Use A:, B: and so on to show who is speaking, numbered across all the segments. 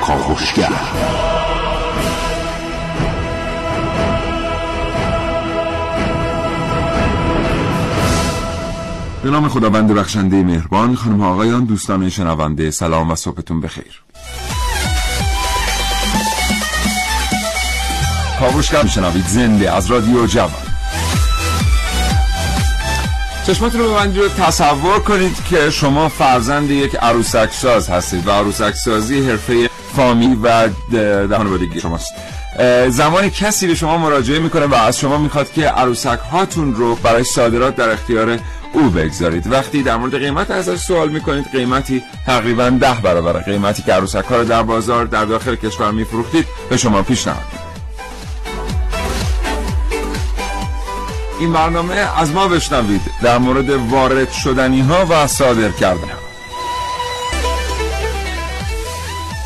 A: کاوشگر به نام خداوند بخشنده مهربان خانم و آقایان دوستان شنونده سلام و صبحتون بخیر. کاوشگر میشنوید زنده از رادیو جوان. چشماتون رو ببندید و تصور کنید که شما فرزند یک عروسک ساز هستید و عروسک سازی حرفه فامی و خانوادگی شماست. زمانی کسی به شما مراجعه می‌کنه و از شما می‌خواد که عروسک هاتون رو برای صادرات در اختیار او بگذارید. وقتی در مورد قیمت ازش سوال می‌کنید قیمتی تقریبا ده برابر قیمتی که عروسک ها رو در بازار در داخل کشور میفروختید به شما پیشنهاد این برنامه از ما بشنوید در مورد وارد شدنی ها و صادر کردن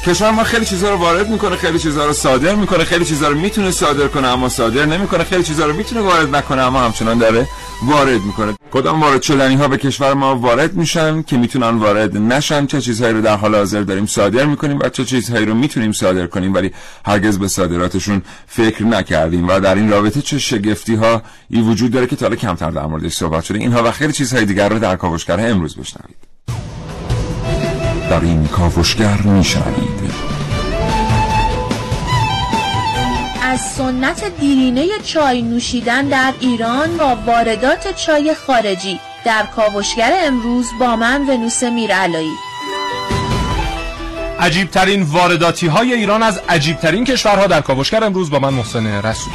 A: کشور ما خیلی چیزها رو وارد می‌کنه خیلی چیزها رو صادر می‌کنه خیلی چیزها رو می‌تونه صادر کنه اما صادر نمی‌کنه خیلی چیزها رو می‌تونه وارد نکنه اما همچنان داره وارد می‌کنه. کدام وارد شدنی ها به کشور ما وارد میشن که می‌تونن وارد نشن؟ چه چیزهایی رو در حال حاضر داریم صادر می‌کنیم و چه چیزهایی رو می‌تونیم صادر کنیم ولی هرگز به صادراتشون فکر نکردیم و در این رابطه چه شگفتی ها ای وجود داره که تا کمتر در موردش صحبت شده. اینها و خیلی چیزهای دیگر رو در کاوشگر امروز بشنوید. در این کاوشگر میشنوید.
B: از سنت دیرینه چای نوشیدن در ایران با واردات چای خارجی در کاوشگر امروز با من ونوس میرعلایی.
C: عجیبترین وارداتی های ایران از عجیبترین کشورها در کاوشگر امروز با من محسن رسول.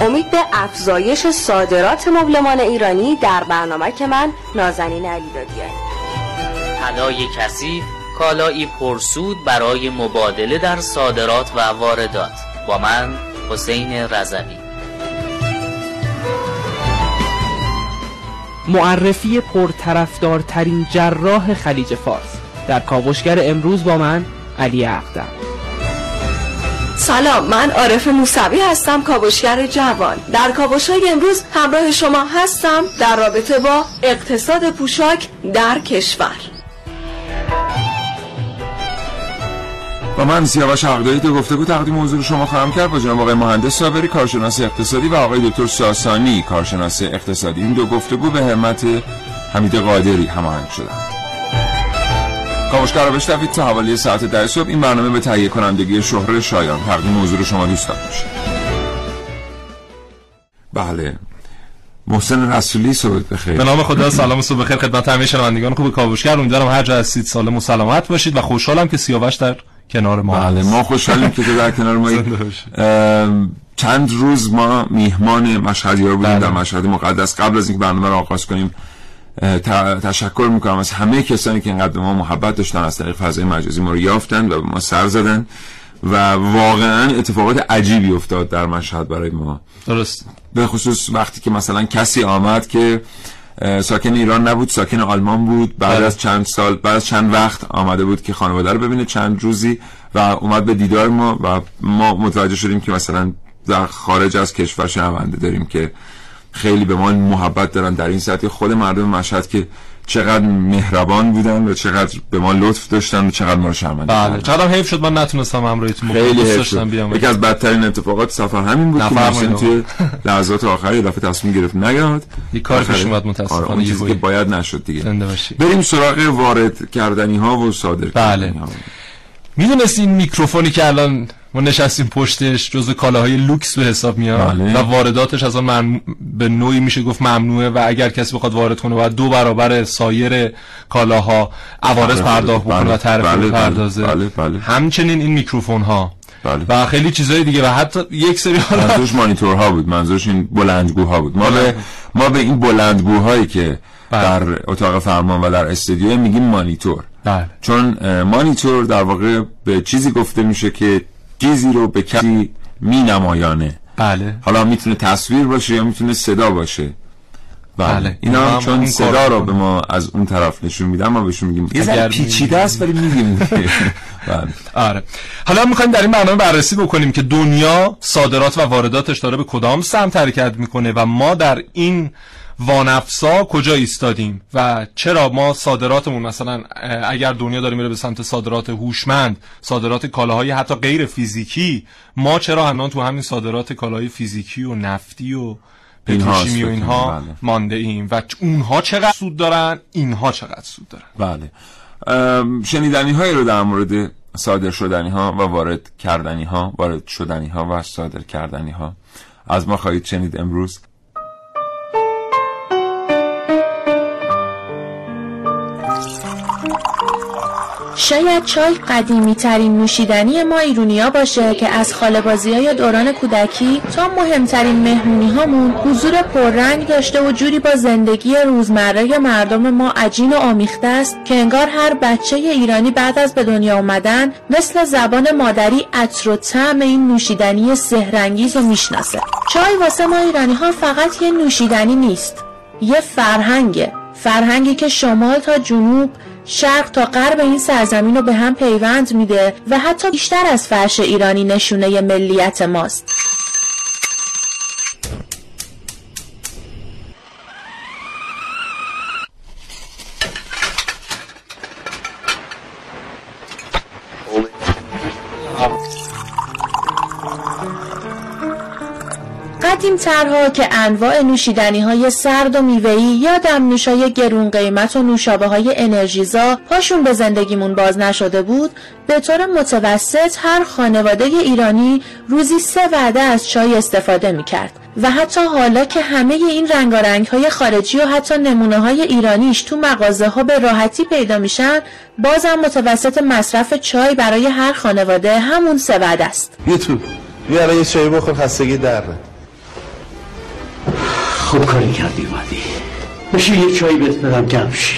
D: امید به افزایش صادرات مبلمان ایرانی در برنامه که من نازنین علی دادیه
E: طلای کثیف کالایی پرسود برای مبادله در صادرات و واردات. با من حسین رضوی.
F: معرفی پرطرفدارترین جراح خلیج فارس. در کاوشگر امروز با من علی اقدم.
D: سلام من عارف موسوی هستم کاوشگر جوان. در کاوش های امروز همراه شما هستم در رابطه با اقتصاد پوشاک در کشور.
A: و من سیاوش حقدایی تو گفتگو تقدیم حضور شما خواهم کرد با جناب آقای مهندس صابری کارشناس اقتصادی و آقای دکتر ساسانی کارشناس اقتصادی. این دو گفتگو به همت حمید قادری هماهنگ شدن کاوشگر رو بشنوید تا حوالی ساعت ده صبح. این برنامه به تهیه کنندگی شهر شایان. تقدیم حضور شما دوستان میشه. بله. محسن رسولی صبح بخیر.
C: به نام خدا سلام و صبح بخیر خدمت همه شنوندگان خوب. کاوشگر امیدوارم هر جا هستید سالم و سلامت باشید و خوشحالم که سیاوش در کنار ما
A: بله ما خوشحالیم که تو در کنار ما چند روز ما میهمان مشهدی ها بودیم بله. در مشهد مقدس. قبل از اینکه برنامه رو آغاز کنیم تشکر می‌کنم از همه کسانی که اینقدر ما محبت داشتن از طریق فضای مجازی ما رو یافتن و ما سر زدن و واقعا اتفاقات عجیبی افتاد در مشهد برای ما.
C: درست.
A: به خصوص وقتی که مثلا کسی آمد که ساکن ایران نبود ساکن آلمان بود بعد بله. از چند سال بعد از چند وقت آمده بود که خانواده رو ببینه چند روزی و اومد به دیدار ما و ما متوجه شدیم که مثلا در خارج از کشور شنونده داریم که خیلی به ما محبت دارن در این سطح خود مردم مشهد که چقدر مهربان بودن و چقدر به ما لطف داشتن و چقدر ما رو شرمنده
C: بله. چقدر حیف شد من نتونستم همراهیتون
A: خیلی حیف شد. بیام. یکی از بدترین اتفاقات سفر همین بود که مثلا توی لحظات آخر یه دفعه تصمیم گرفت نیاد.
C: یه کار پیش اومد متاسفانه
A: آره چیزی که باید نشد دیگه. بریم سراغ وارد کردنی ها و صادر
C: بله.
A: کردنی ها
C: این میکروفونی که الان ما نشستیم پشتش جزو کالاهای لوکس به حساب میاد
A: بله.
C: و وارداتش از آن به نوعی میشه گفت ممنوعه و اگر کسی بخواد وارد کنه باید دو برابر سایر کالاها عوارض
A: بله.
C: پرداخت بکنه
A: بله.
C: و تعرفه
A: بله.
C: پردازه
A: بله. بله.
C: همچنین این میکروفون ها
A: بله.
C: و خیلی چیزای دیگه و حتی یک سری
A: منظورش مانیتورها بود منظورش این بلندگوها بود ما به ما به این بلندگوهایی که
C: بله.
A: در اتاق فرمان و در استودیو میگیم مانیتور
C: بله.
A: چون مانیتور در واقع به چیزی گفته میشه که چیزی رو به کسی می نمایانه
C: بله.
A: حالا می‌تونه تصویر باشه یا می‌تونه صدا باشه. بله,
C: بله.
A: اینا
C: هم
A: چون صدا رو. به ما از اون طرف نشون میدن ما بهشون میگیم یه ذره
C: اگر
A: پیچیده است ولی میگیم. بله.
C: آره. حالا می‌خوایم در این برنامه بررسی بکنیم که دنیا صادرات و وارداتش داره به کدام سمت حرکت می‌کنه و ما در این وانفسا کجا ایستادیم و چرا ما صادراتمون مثلا اگر دنیا داره میره به سمت صادرات هوشمند صادرات کالاهای حتی غیر فیزیکی ما چرا هنوز تو همین صادرات کالاهای فیزیکی و نفتی و پتروشیمی و اینها
A: بله.
C: مانده ایم و اونها چقدر سود دارن؟ اینها چقدر سود دارن.
A: بله. شنیدنی هایی رو در مورد صادر شدنی ها و وارد کردنی ها وارد شدنی ها و صادر کردنی ها از ما خواهید شنید امروز.
B: شاید چای قدیمی ترین نوشیدنی ما ایرونیا باشه که از خاله بازی های دوران کودکی تا مهمترین مهمونی هامون حضور پررنگ داشته و جوری با زندگی روزمره مردم ما عجین و آمیخته است که انگار هر بچه ایرانی بعد از به دنیا اومدن مثل زبان مادری عطر و طعم این نوشیدنی سهرنگیز رو می‌شناسه. چای واسه ما ایرانی ها فقط یه نوشیدنی نیست یه فرهنگه. فرهنگی که شمال تا جنوب شرق تا غرب این سرزمین رو به هم پیوند میده و حتی بیشتر از فرش ایرانی نشونه ملیت ماست. قدیم ترها که انواع نوشیدنی های سرد و میوهی یا دمنوش های گرون قیمت و نوشابه های انرژیزا. پاشون به زندگیمون باز نشده بود. به طور متوسط هر خانواده ایرانی روزی سه وعده از چای استفاده می‌کرد. و حتی حالا که همه این رنگارنگ های خارجی و حتی نمونه های ایرانیش تو مغازه ها به راحتی پیدا میشن بازم متوسط مصرف چای برای هر خانواده همون سه وعده است.
G: تو بیا یه چایی بخور خستگی در
H: خوب کاری کردی اومدی. بشین یه چایی بهت بدم گم شی.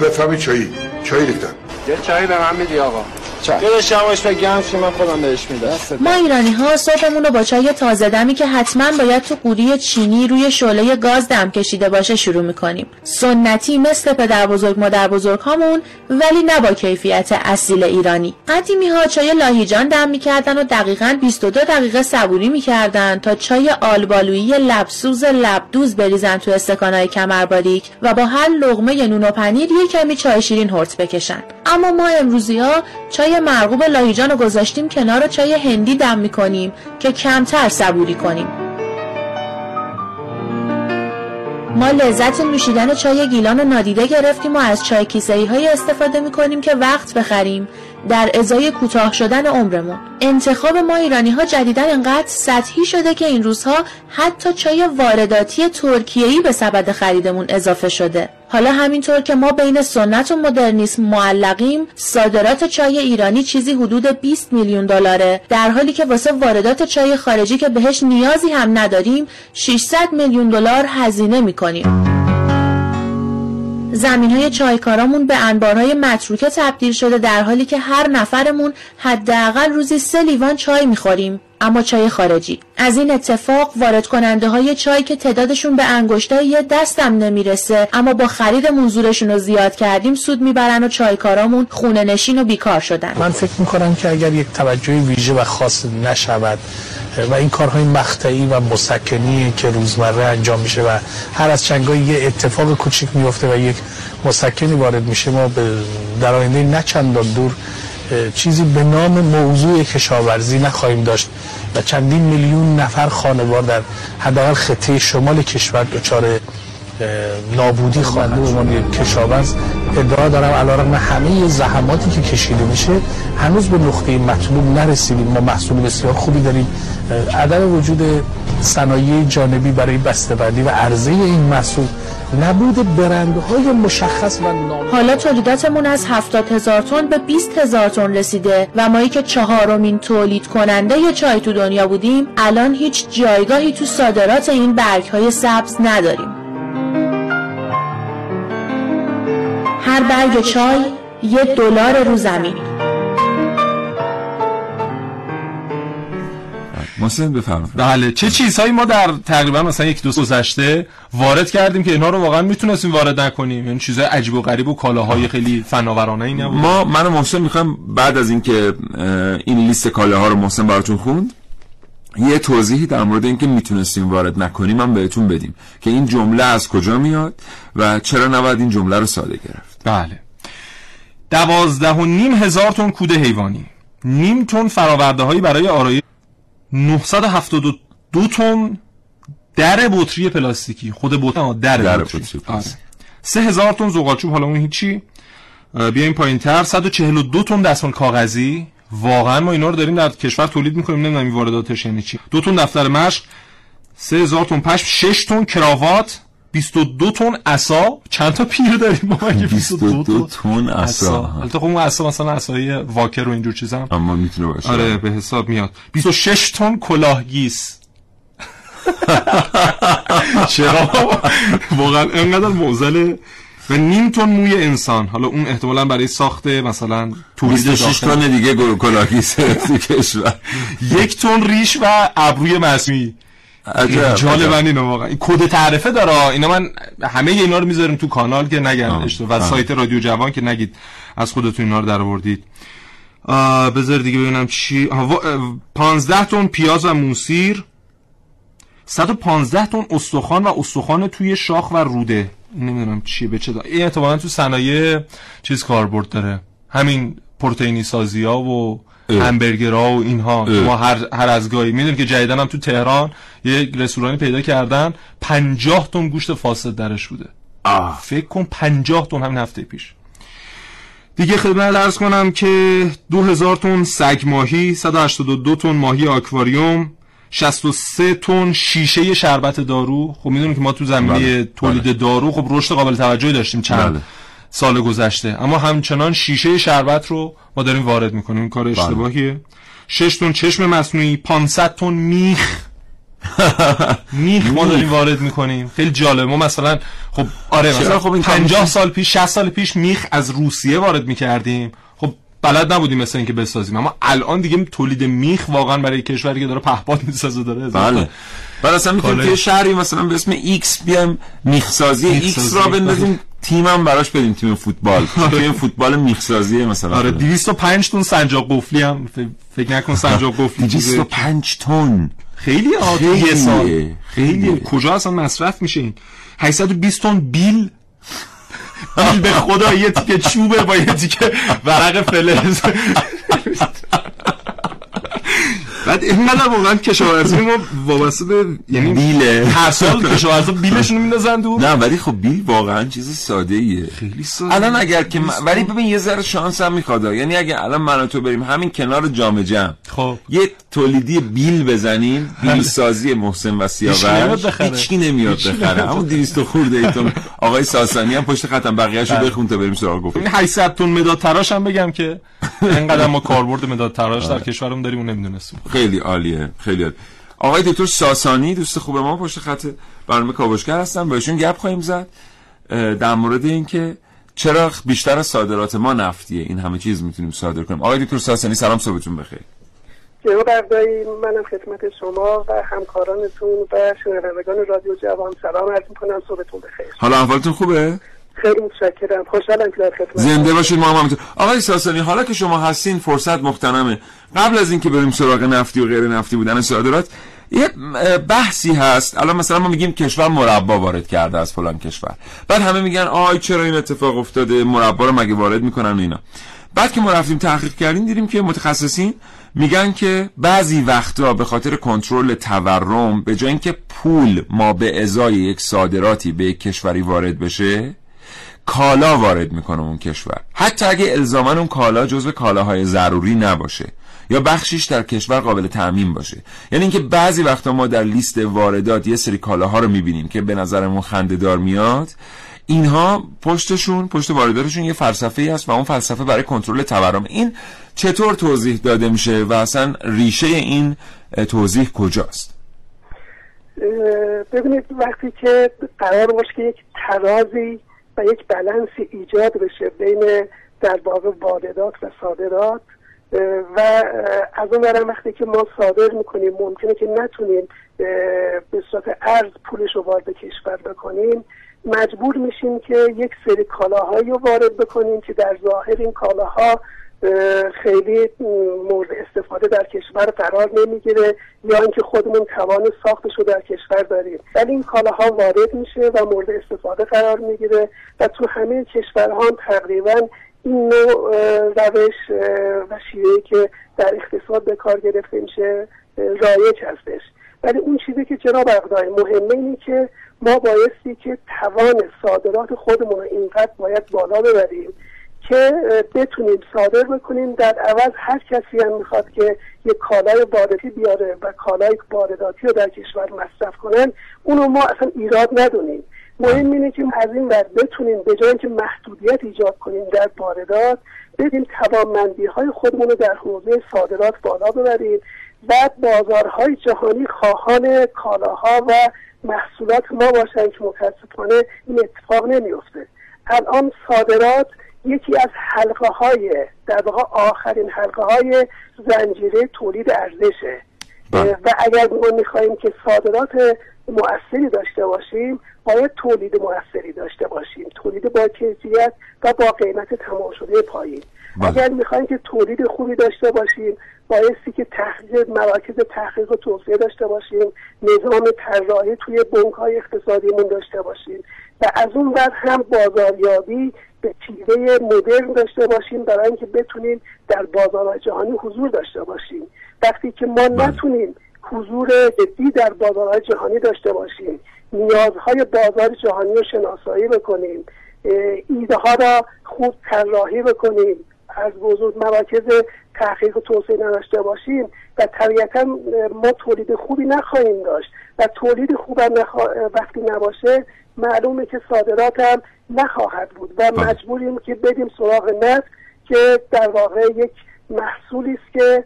I: بفهمی چایی. چایی ریختم.
J: یه چایی به من میدی آقا.
G: یه شماش به گم من خودم بهش میدم.
B: ما ایرانی ها صبحمون رو با چای تازه دمی که حتما باید تو قوری چینی روی شعله گاز دم کشیده باشه شروع می‌کنیم. سنتی مثل پدر بزرگ مادر بزرگ هامون ولی نه با کیفیت اصیل ایرانی. قدیمی ها چای لاهیجان دم می‌کردن و دقیقا 22 دقیقه صبوری می‌کردن تا چای آلبالویی لبسوز لبدوز بریزن تو استکانهای کمرباریک و با هر لغمه نون و پنیر یه کمی چای شیرین هرت بکشن. اما ما امروزی ها چای مرغوب لاهیجان رو گذاشتیم کنار چای هندی دم می‌کنیم که کمتر صبوری کنیم. ما لذت نوشیدن چای گیلان رو نادیده گرفتیم و از چای کیسه های استفاده می‌کنیم که وقت بخریم. در ازای کوتاه شدن عمرمون. انتخاب ما ایرانی ها جدیدا انقدر سطحی شده که این روزها حتی چای وارداتی ترکیه‌ای به سبد خریدمون اضافه شده. حالا همینطور که ما بین سنت و مدرنیسم معلقیم صادرات چای ایرانی چیزی حدود 20 میلیون دلاره. در حالی که واسه واردات چای خارجی که بهش نیازی هم نداریم 600 میلیون دلار هزینه می‌کنیم. زمین های چایکارامون به انبارهای متروکه تبدیل شده در حالی که هر نفرمون حداقل روزی سه لیوان چای می‌خوریم. اما چای خارجی. از این اتفاق وارد کننده های چای که تعدادشون به انگشتای یه دستم نمی‌رسه اما با خرید منظورشون رو زیاد کردیم سود می‌برن و چایکارامون خونه نشین و بیکار شدن.
K: من فکر می‌کنم که اگر یک توجه ویژه و خاص نشود و این کارهای مقطعی و مسکنی که روزمره انجام میشه و هر از چنگایی یه اتفاق کوچیک میفته و یک مسکنی وارد میشه ما در آینده نه چندان دور چیزی به نام موضوع کشاورزی نخواهیم داشت و چندین میلیون نفر خانوار در حداقل خطه شمال کشور دچار نابودی خواهند به عنوان کشاورز ادعا دارم علیرغم همه زحماتی که کشیده میشه هنوز به نقطه مطلوب نرسیدیم. ما محصول بسیار خوبی داریم. عدم وجود صنایع جانبی برای بسته‌بندی و عرضه این محصول نبود. برندهای مشخص و نام
B: حالا تولیداتمون از 70 هزار تن به 20 هزار تن رسیده و مایی که چهارمین تولید کننده چای تو دنیا بودیم الان هیچ جایگاهی تو صادرات این برگ های سبز نداریم. هر برگ چای یه دلار رو زمین.
A: محسن بفرمایید.
C: بله چه چیزهایی ما در تقریبا مثلا یک دو گذشته وارد کردیم که اینا رو واقعا می‌تونستیم وارد نکنیم. یعنی چیزای عجیب و غریب و کالاهای خیلی فناورانه ای نبود.
A: ما من و محسن می‌خوام بعد از اینکه این لیست کالاها رو محسن براتون خوند یه توضیحی در مورد اینکه می‌تونستیم وارد نکنیم من بهتون بدیم که این جمله از کجا میاد و چرا نباید این جمله رو ساده گرفت.
C: بله. دوازده و نیم هزار تن کود حیوانی. نیم تن فراورده هایی برای آرایش 972 تن در بطری پلاستیکی. خود بطری در,
A: در
C: بطری.
A: بطری
C: آره. سه هزار تن زغالچوب حالا اون هیچی. بیایم پایین تر. 142 تن دستمال کاغذی. واقعا ما اینا رو داریم در کشور تولید می‌کنیم نمی‌دونم این وارداتش یعنی چی. دو تن دفتر مشق 3000 تن پشم 6 تن کراوات 22 تن عصا. چند تا پیر داریم ما مگه
A: 22 تن عصا.
C: البته خب اون عصا مثلا عصای واکر و اینجور چیزا
A: اما می‌تونه باشه.
C: آره به حساب میاد. 26 تن کلاهگیس چرا؟ واقعا انقدر معضله و نیم تن موی انسان. حالا اون احتمالا برای ساخت مثلا تولید
A: 26
C: داخل.
A: تن دیگه کلاهگیس تو کشور.
C: یک تن ریش و ابروی مصنوعی.
A: عجب،
C: جالب
A: عجب.
C: اینو واقعا. این کد تعرفه داره. اینا من همه اینا رو می‌ذاریم تو کانال که نگن و. سایت رادیو جوان که نگید از خودتون اینا رو در آوردید. آه، بذار دیگه ببینم چی. آها، وا- اه، 15 تن پیاز و موسیر. 115 تن استخوان و استخوان توی شاخ و روده. نمی‌دونم چیه به چه دا. این احتمالاً تو صنایع چیز کاربرد داره همین پروتئینی سازی ها و
A: اه.
C: همبرگرها و اینها. ما هر هر از گاهی می‌دونیم که جدیدن هم تو تهران یه رستورانی پیدا کردن 50 تن گوشت فاسد درش بوده
A: آه.
C: فکر کن 50 تن همین هفته پیش دیگه خدمت عرض کنم که 2000 تن سگ ماهی 182 تن ماهی آکواریوم 63 تن شیشه شربت دارو. خب می‌دونیم که ما تو زمینه
A: بله،
C: تولید دارو خب رشد قابل توجهی داشتیم چند
A: بله.
C: سال گذشته. اما همچنان شیشه شربت رو ما داریم وارد می‌کنیم. این کار
A: بله.
C: اشتباهیه. 6 تن چشم مصنوعی 500 تن میخ. میخ ما داریم وارد می‌کنیم. خیلی جالب ما مثلا خب آره؟ مثلا
A: خب این
C: 50
A: کار
C: سال پیش 60 سال پیش میخ از روسیه وارد می‌کردیم. بلد نبودیم مثل اینکه بسازیم. اما الان دیگه تولید میخ واقعا برای کشوری که داره پهپاد می‌سازه داره
A: بله. بعد اصلا می‌تونیم توی شهری مثلا به اسم ایکس بیایم میخسازی. ایکس. راه بندازیم تیم هم براش بدیم تیم فوتبال. تیم فوتبال میخسازی مثلا.
C: آره 205 تن سنجاق قفلی هم. فکر نکن سنجاق قفلی چیزه.
A: 205 تن.
C: خیلی آت
A: خیلیه.
C: یه سال. خیلی. کجا اصلا مصرف میشه این 820 تن بیل. به خدا یه تیکه چوبه با یه تیکه ورق فلز. بعد اینقدر واقعا کشاورزی ما وابسته به یعنی
A: بیله.
C: هر سال کشاورزا بیلشون رو میندازن دور.
A: نه ولی خب بیل واقعا چیز ساده ایه
C: خیلی ساده.
A: الان اگر که من- ولی ببین یه ذره شانس هم می‌خواد. یعنی اگه الان من و تو بریم همین کنار جام جمع
C: خب.
A: یه تولیدی بیل بزنیم بیل سازی محسن و سیاوش. هیچکی نمیاد بخره. همون 200 خورده ایتون آقای ساسانی هم پشت خطم. بقیه‌شو
C: بله.
A: بخون تا بریم سراغ گفت
C: این 800 تن مداد تراش هم بگم که اینقدر ما کاربرد مداد تراش در کشورمون داریم اون نمی‌دونستیم.
A: خیلی عالیه. خیلی عالیه. آقای دکتر ساسانی دوست خوب ما پشت خط برنامه کاوشگر هستن با ایشون گپ خواهیم زد. در مورد اینکه چرا بیشتر از صادرات ما نفتیه. این همه چیز می‌تونیم صادر کنیم. آقای دکتر ساسانی سلام صبحتون بخیر.
J: جناب اردایی منم خدمت شما و همکارانتون و شنوندگان رادیو جوان. سلام عرض می‌کنم صبحتون بخیر.
A: حالا احوالتون خوبه؟
J: خیلی متشکرم. خوشحالم که در خدمت
A: زنده باشید ما هم همینطور. آقای ساسانی حالا که شما هستین فرصت مختنمه قبل از اینکه بریم سراغ نفتی و غیر نفتی بودن صادرات یه بحثی هست. الان مثلا ما میگیم کشور مربا وارد کرده از فلان کشور. بعد همه میگن آی چرا این اتفاق افتاده؟ مربا رو مگه وارد می‌کنن اینا. بعد که ما رفتیم تحقیق کردیم دیدیم که متخصصین میگن که بعضی وقتا به خاطر کنترل تورم به جای اینکه پول ما به ازای یک صادراتی به یک کشوری وارد بشه کالا وارد می‌کنه اون کشور. حتی اگه الزاما اون کالا جزو کالاهای ضروری نباشه یا بخشیش در کشور قابل تعمین باشه. یعنی اینکه بعضی وقتا ما در لیست واردات یه سری کالاها رو می‌بینیم که به نظرمون خندهدار میاد. اینها پشتشون پشت وارداتشون یه فلسفه ای هست و اون فلسفه برای کنترل تورم. این چطور توضیح داده میشه و اصلا ریشه این توضیح کجاست؟
J: ببینید وقتی که قرار باشه که یک ترازی و یک بلنسی ایجاد بشه بین در واقع واردات و صادرات و از اون برم وقتی که ما صادر می‌کنیم ممکنه که نتونیم به صورت ارز پولش رو وارد کشور بکنیم مجبور میشیم که یک سری کالاهایی رو وارد بکنیم که در ظاهر این کالاها خیلی مورد استفاده در کشور قرار نمی‌گیره یا اینکه خودمون توان ساختش رو در کشور داریم. ولی این کالاها وارد میشه و مورد استفاده قرار می‌گیره و تو همه کشورها هم تقریبا این نوع روش و شیوهی که در اقتصاد به کار گرفته میشه رایج هستش. ولی اون چیزی که جناب اقدای مهمه اینه که ما بایستی که توان صادرات خودمون رو اینقدر باید بالا ببریم که بتونیم صادر بکنیم در عوض هر کسی هم می‌خواد که یک کالای وارداتی بیاره و کالای وارداتی رو در کشور مصرف کنن اونو ما اصلا ایراد ندونیم. مهم اینه که از این ور بتونیم به جای که محدودیت ایجاد کنیم در واردات بدیم توانمندی های خودمون رو در حوزه صادرات بالا ببریم. بعد بازارهای جهانی خواهان کالاها و محصولات ما باشن که متاسفانه این اتفاق نمیفته الان صادرات یکی از حلقه های در واقع آخرین حلقه های زنجیره تولید ارزشه بله. و اگر ما می‌خواهیم که صادرات مؤثری داشته باشیم باید تولید مؤثری داشته باشیم تولید با کیفیت و با قیمت تمام شده پایین بله. اگر می‌خوایم که تولید خوبی داشته باشیم بایستی که تحقیق مراکز تحقیق و توسعه داشته باشیم نظام طراحی توی بنک های اقتصادیمون داشته باشیم و از اون ور هم بازاریابی به چیزه مدرن داشته باشیم برای اینکه بتونیم در بازار جهانی حضور داشته باشیم وقتی که ما بله. نتونیم حضور جدی در بازارهای جهانی داشته باشیم. نیازهای بازار جهانی رو شناسایی بکنیم. ایده ها را خوب طراحی بکنیم. از بزرگ مراکز تحقیق و توسعه نداشته باشیم و طبیعتا ما تولید خوبی نخواهیم داشت و تولید خوب وقتی نباشه معلومه که صادرات هم نخواهد بود و بله. مجبوریم که بدیم سراغ نفت که در واقع یک محصولی است که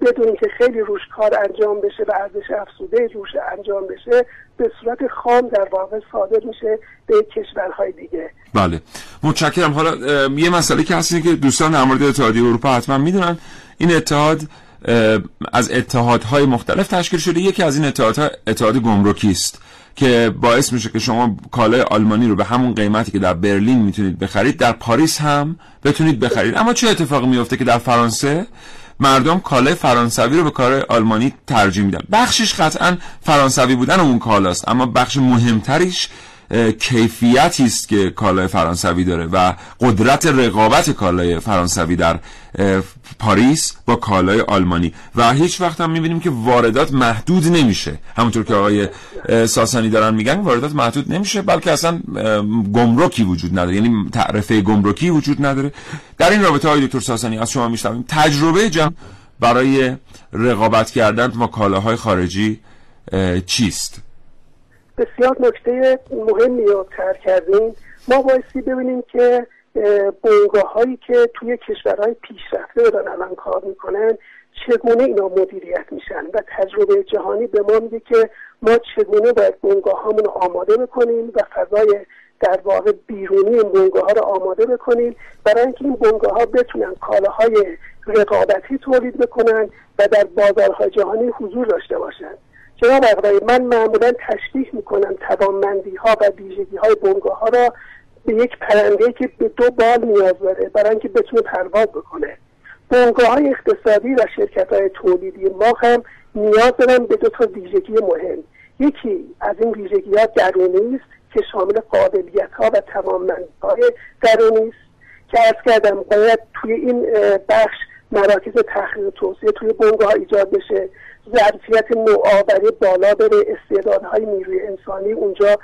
J: بدون که خیلی روش کار انجام بشه و ارزش افزوده روش انجام بشه به صورت خام در واقع صادر میشه به کشورهای دیگه.
A: بله. متشکرم. حالا یه مسئله که هست که دوستان در مورد اتحادیه اروپا حتما می‌دونن. این اتحاد از اتحادهای مختلف تشکیل شده. یکی از این اتحادها اتحاد گمرکی است که باعث میشه که شما کالای آلمانی رو به همون قیمتی که در برلین می‌تونید بخرید در پاریس هم بتونید بخرید. اما چه اتفاقی میفته که در فرانسه مردم کالای فرانسوی رو به کار آلمانی ترجیح میدن. بخشش قطعا فرانسوی بودن اون کالاست اما بخش مهمتریش کیفیتی است که کالای فرانسوی داره و قدرت رقابت کالای فرانسوی در پاریس با کالای آلمانی. و هیچ وقت هم می‌بینیم که واردات محدود نمیشه. همونطور که آقای ساسانی دارن میگن واردات محدود نمیشه بلکه اصلا گمرکی وجود نداره. یعنی تعرفه گمرکی وجود نداره. در این رابطه های دکتر ساسانی از شما میشنویم. تجربه جمع برای رقابت کردن با کالاهای خارجی چیست؟
J: بسیار نکته مهمی رو تر کردیم ما بایستی ببینیم که بنگاه هایی که توی کشورهای پیشرفته دارن الان کار می‌کنن چگونه اینا مدیریت میشن؟ و تجربه جهانی به ما میگه که ما چگونه باید بنگاه هامون آماده بکنیم و فضای در واقع بیرونی این بنگاه ها رو آماده بکنیم برای اینکه این بنگاه ها بتونن کالاهای رقابتی تولید بکنن و در بازارهای جهانی حضور داشته باشن. جناب آقای من معمولا تشبیه می‌کنم توانمندی ها و ویژگی های بنگاه ها را به یک پرنده که به دو بال نیاز داره برای اینکه بتونه پرواز بکنه. بنگاه های اقتصادی و شرکت های تولیدی ما هم نیاز دارن به دو تا ویژگی مهم. یکی از این ویژگی ها درونی است که شامل قابلیت ها و توانمندی های درونی است که از کردم باید توی این بخش مراکز تحقیق توسعه توی بنگاه ایجاد بشه. ظرفیت نوآوری بالا بره استعدادهای نیروی انسانی اونجا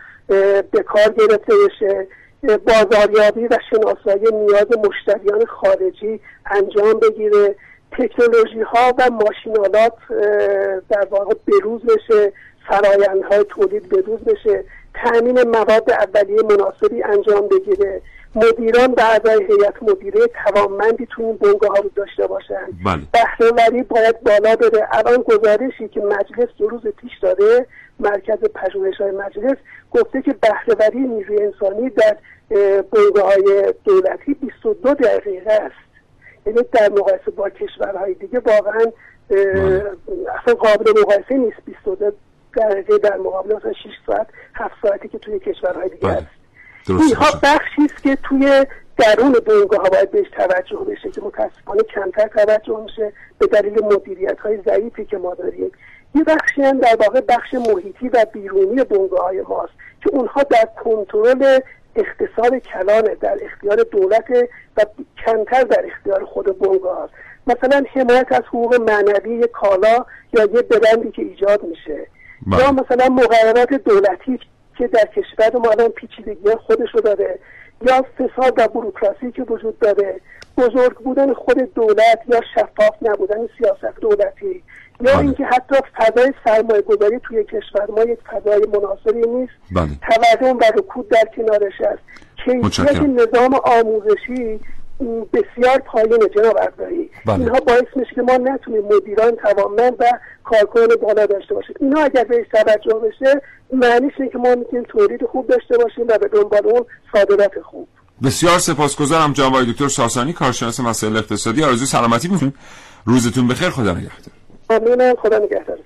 J: به کار گرفته بشه. بازاریابی و شناسایی نیاز مشتریان خارجی انجام بگیره. تکنولوژی ها و ماشینالات در واقع بروز بشه. فرایندهای تولید بروز بشه. تأمین مواد اولیه مناسبی انجام بگیره. مدیران و اعضای هیئت مدیره توانمندی تو این بنگاه ها رو داشته باشن
A: بله.
J: بهرهوری باید بالا بره الان گزارشی که مجلس دو روز پیش داده مرکز پژوهش های مجلس گفته که بهرهوری نیروی انسانی در بنگاه های دولتی 22 دقیقه است یعنی در مقایسه با کشورهای دیگه واقعا بله. اصلا قابل مقایسه نیست 22 دقیقه در مقابل مثلا 6 ساعت 7 ساعتی که توی کشورهای دیگه
A: بله.
J: اینها بخشی است که توی درون بنگاه ها باید بهش توجه بشه که متاسفانه کمتر توجه میشه به دلیل مدیریت های ضعیفی که ما داریم. یه بخشی هم در واقع بخش محیطی و بیرونی بنگاه های ماست که اونها در کنترل اقتصاد کلانه در اختیار دولت و کمتر در اختیار خود بنگاه هاست مثلا حمایت از حقوق معنوی کالا یا یه برندی که ایجاد میشه.
A: بله.
J: یا مثلا مقررات دولتی که در کشور ما الان پیچیدگی خودشو داره یا فساد و بروکراسی که وجود داره بزرگ بودن خود دولت یا شفاف نبودن سیاست دولتی یا
A: بله.
J: اینکه حتی فضای سرمایه گذاری توی کشور ما یک فضای مناسبی نیست
A: بله.
J: تورم و رکود در کنارش است کیفیت. نظام آموزشی بسیار پایینه جناب اقدایی
A: بله.
J: اینها باعث میشه که ما نتونیم مدیران توانمند و کارکنان بالا داشته باشیم. اینا اگر بهش توجه بشه معنیش اینه که ما می‌تونیم تولید خوب داشته باشیم و به دنبال اون صادرات خوب.
A: بسیار سپاسگزارم جناب آقای دکتر ساسانی کارشناس مسائل اقتصادی. آرزوی سلامتی می‌کنیم. روزتون بخیر. خدا نگهدار.
J: ممنونم. خدا نگهدارتون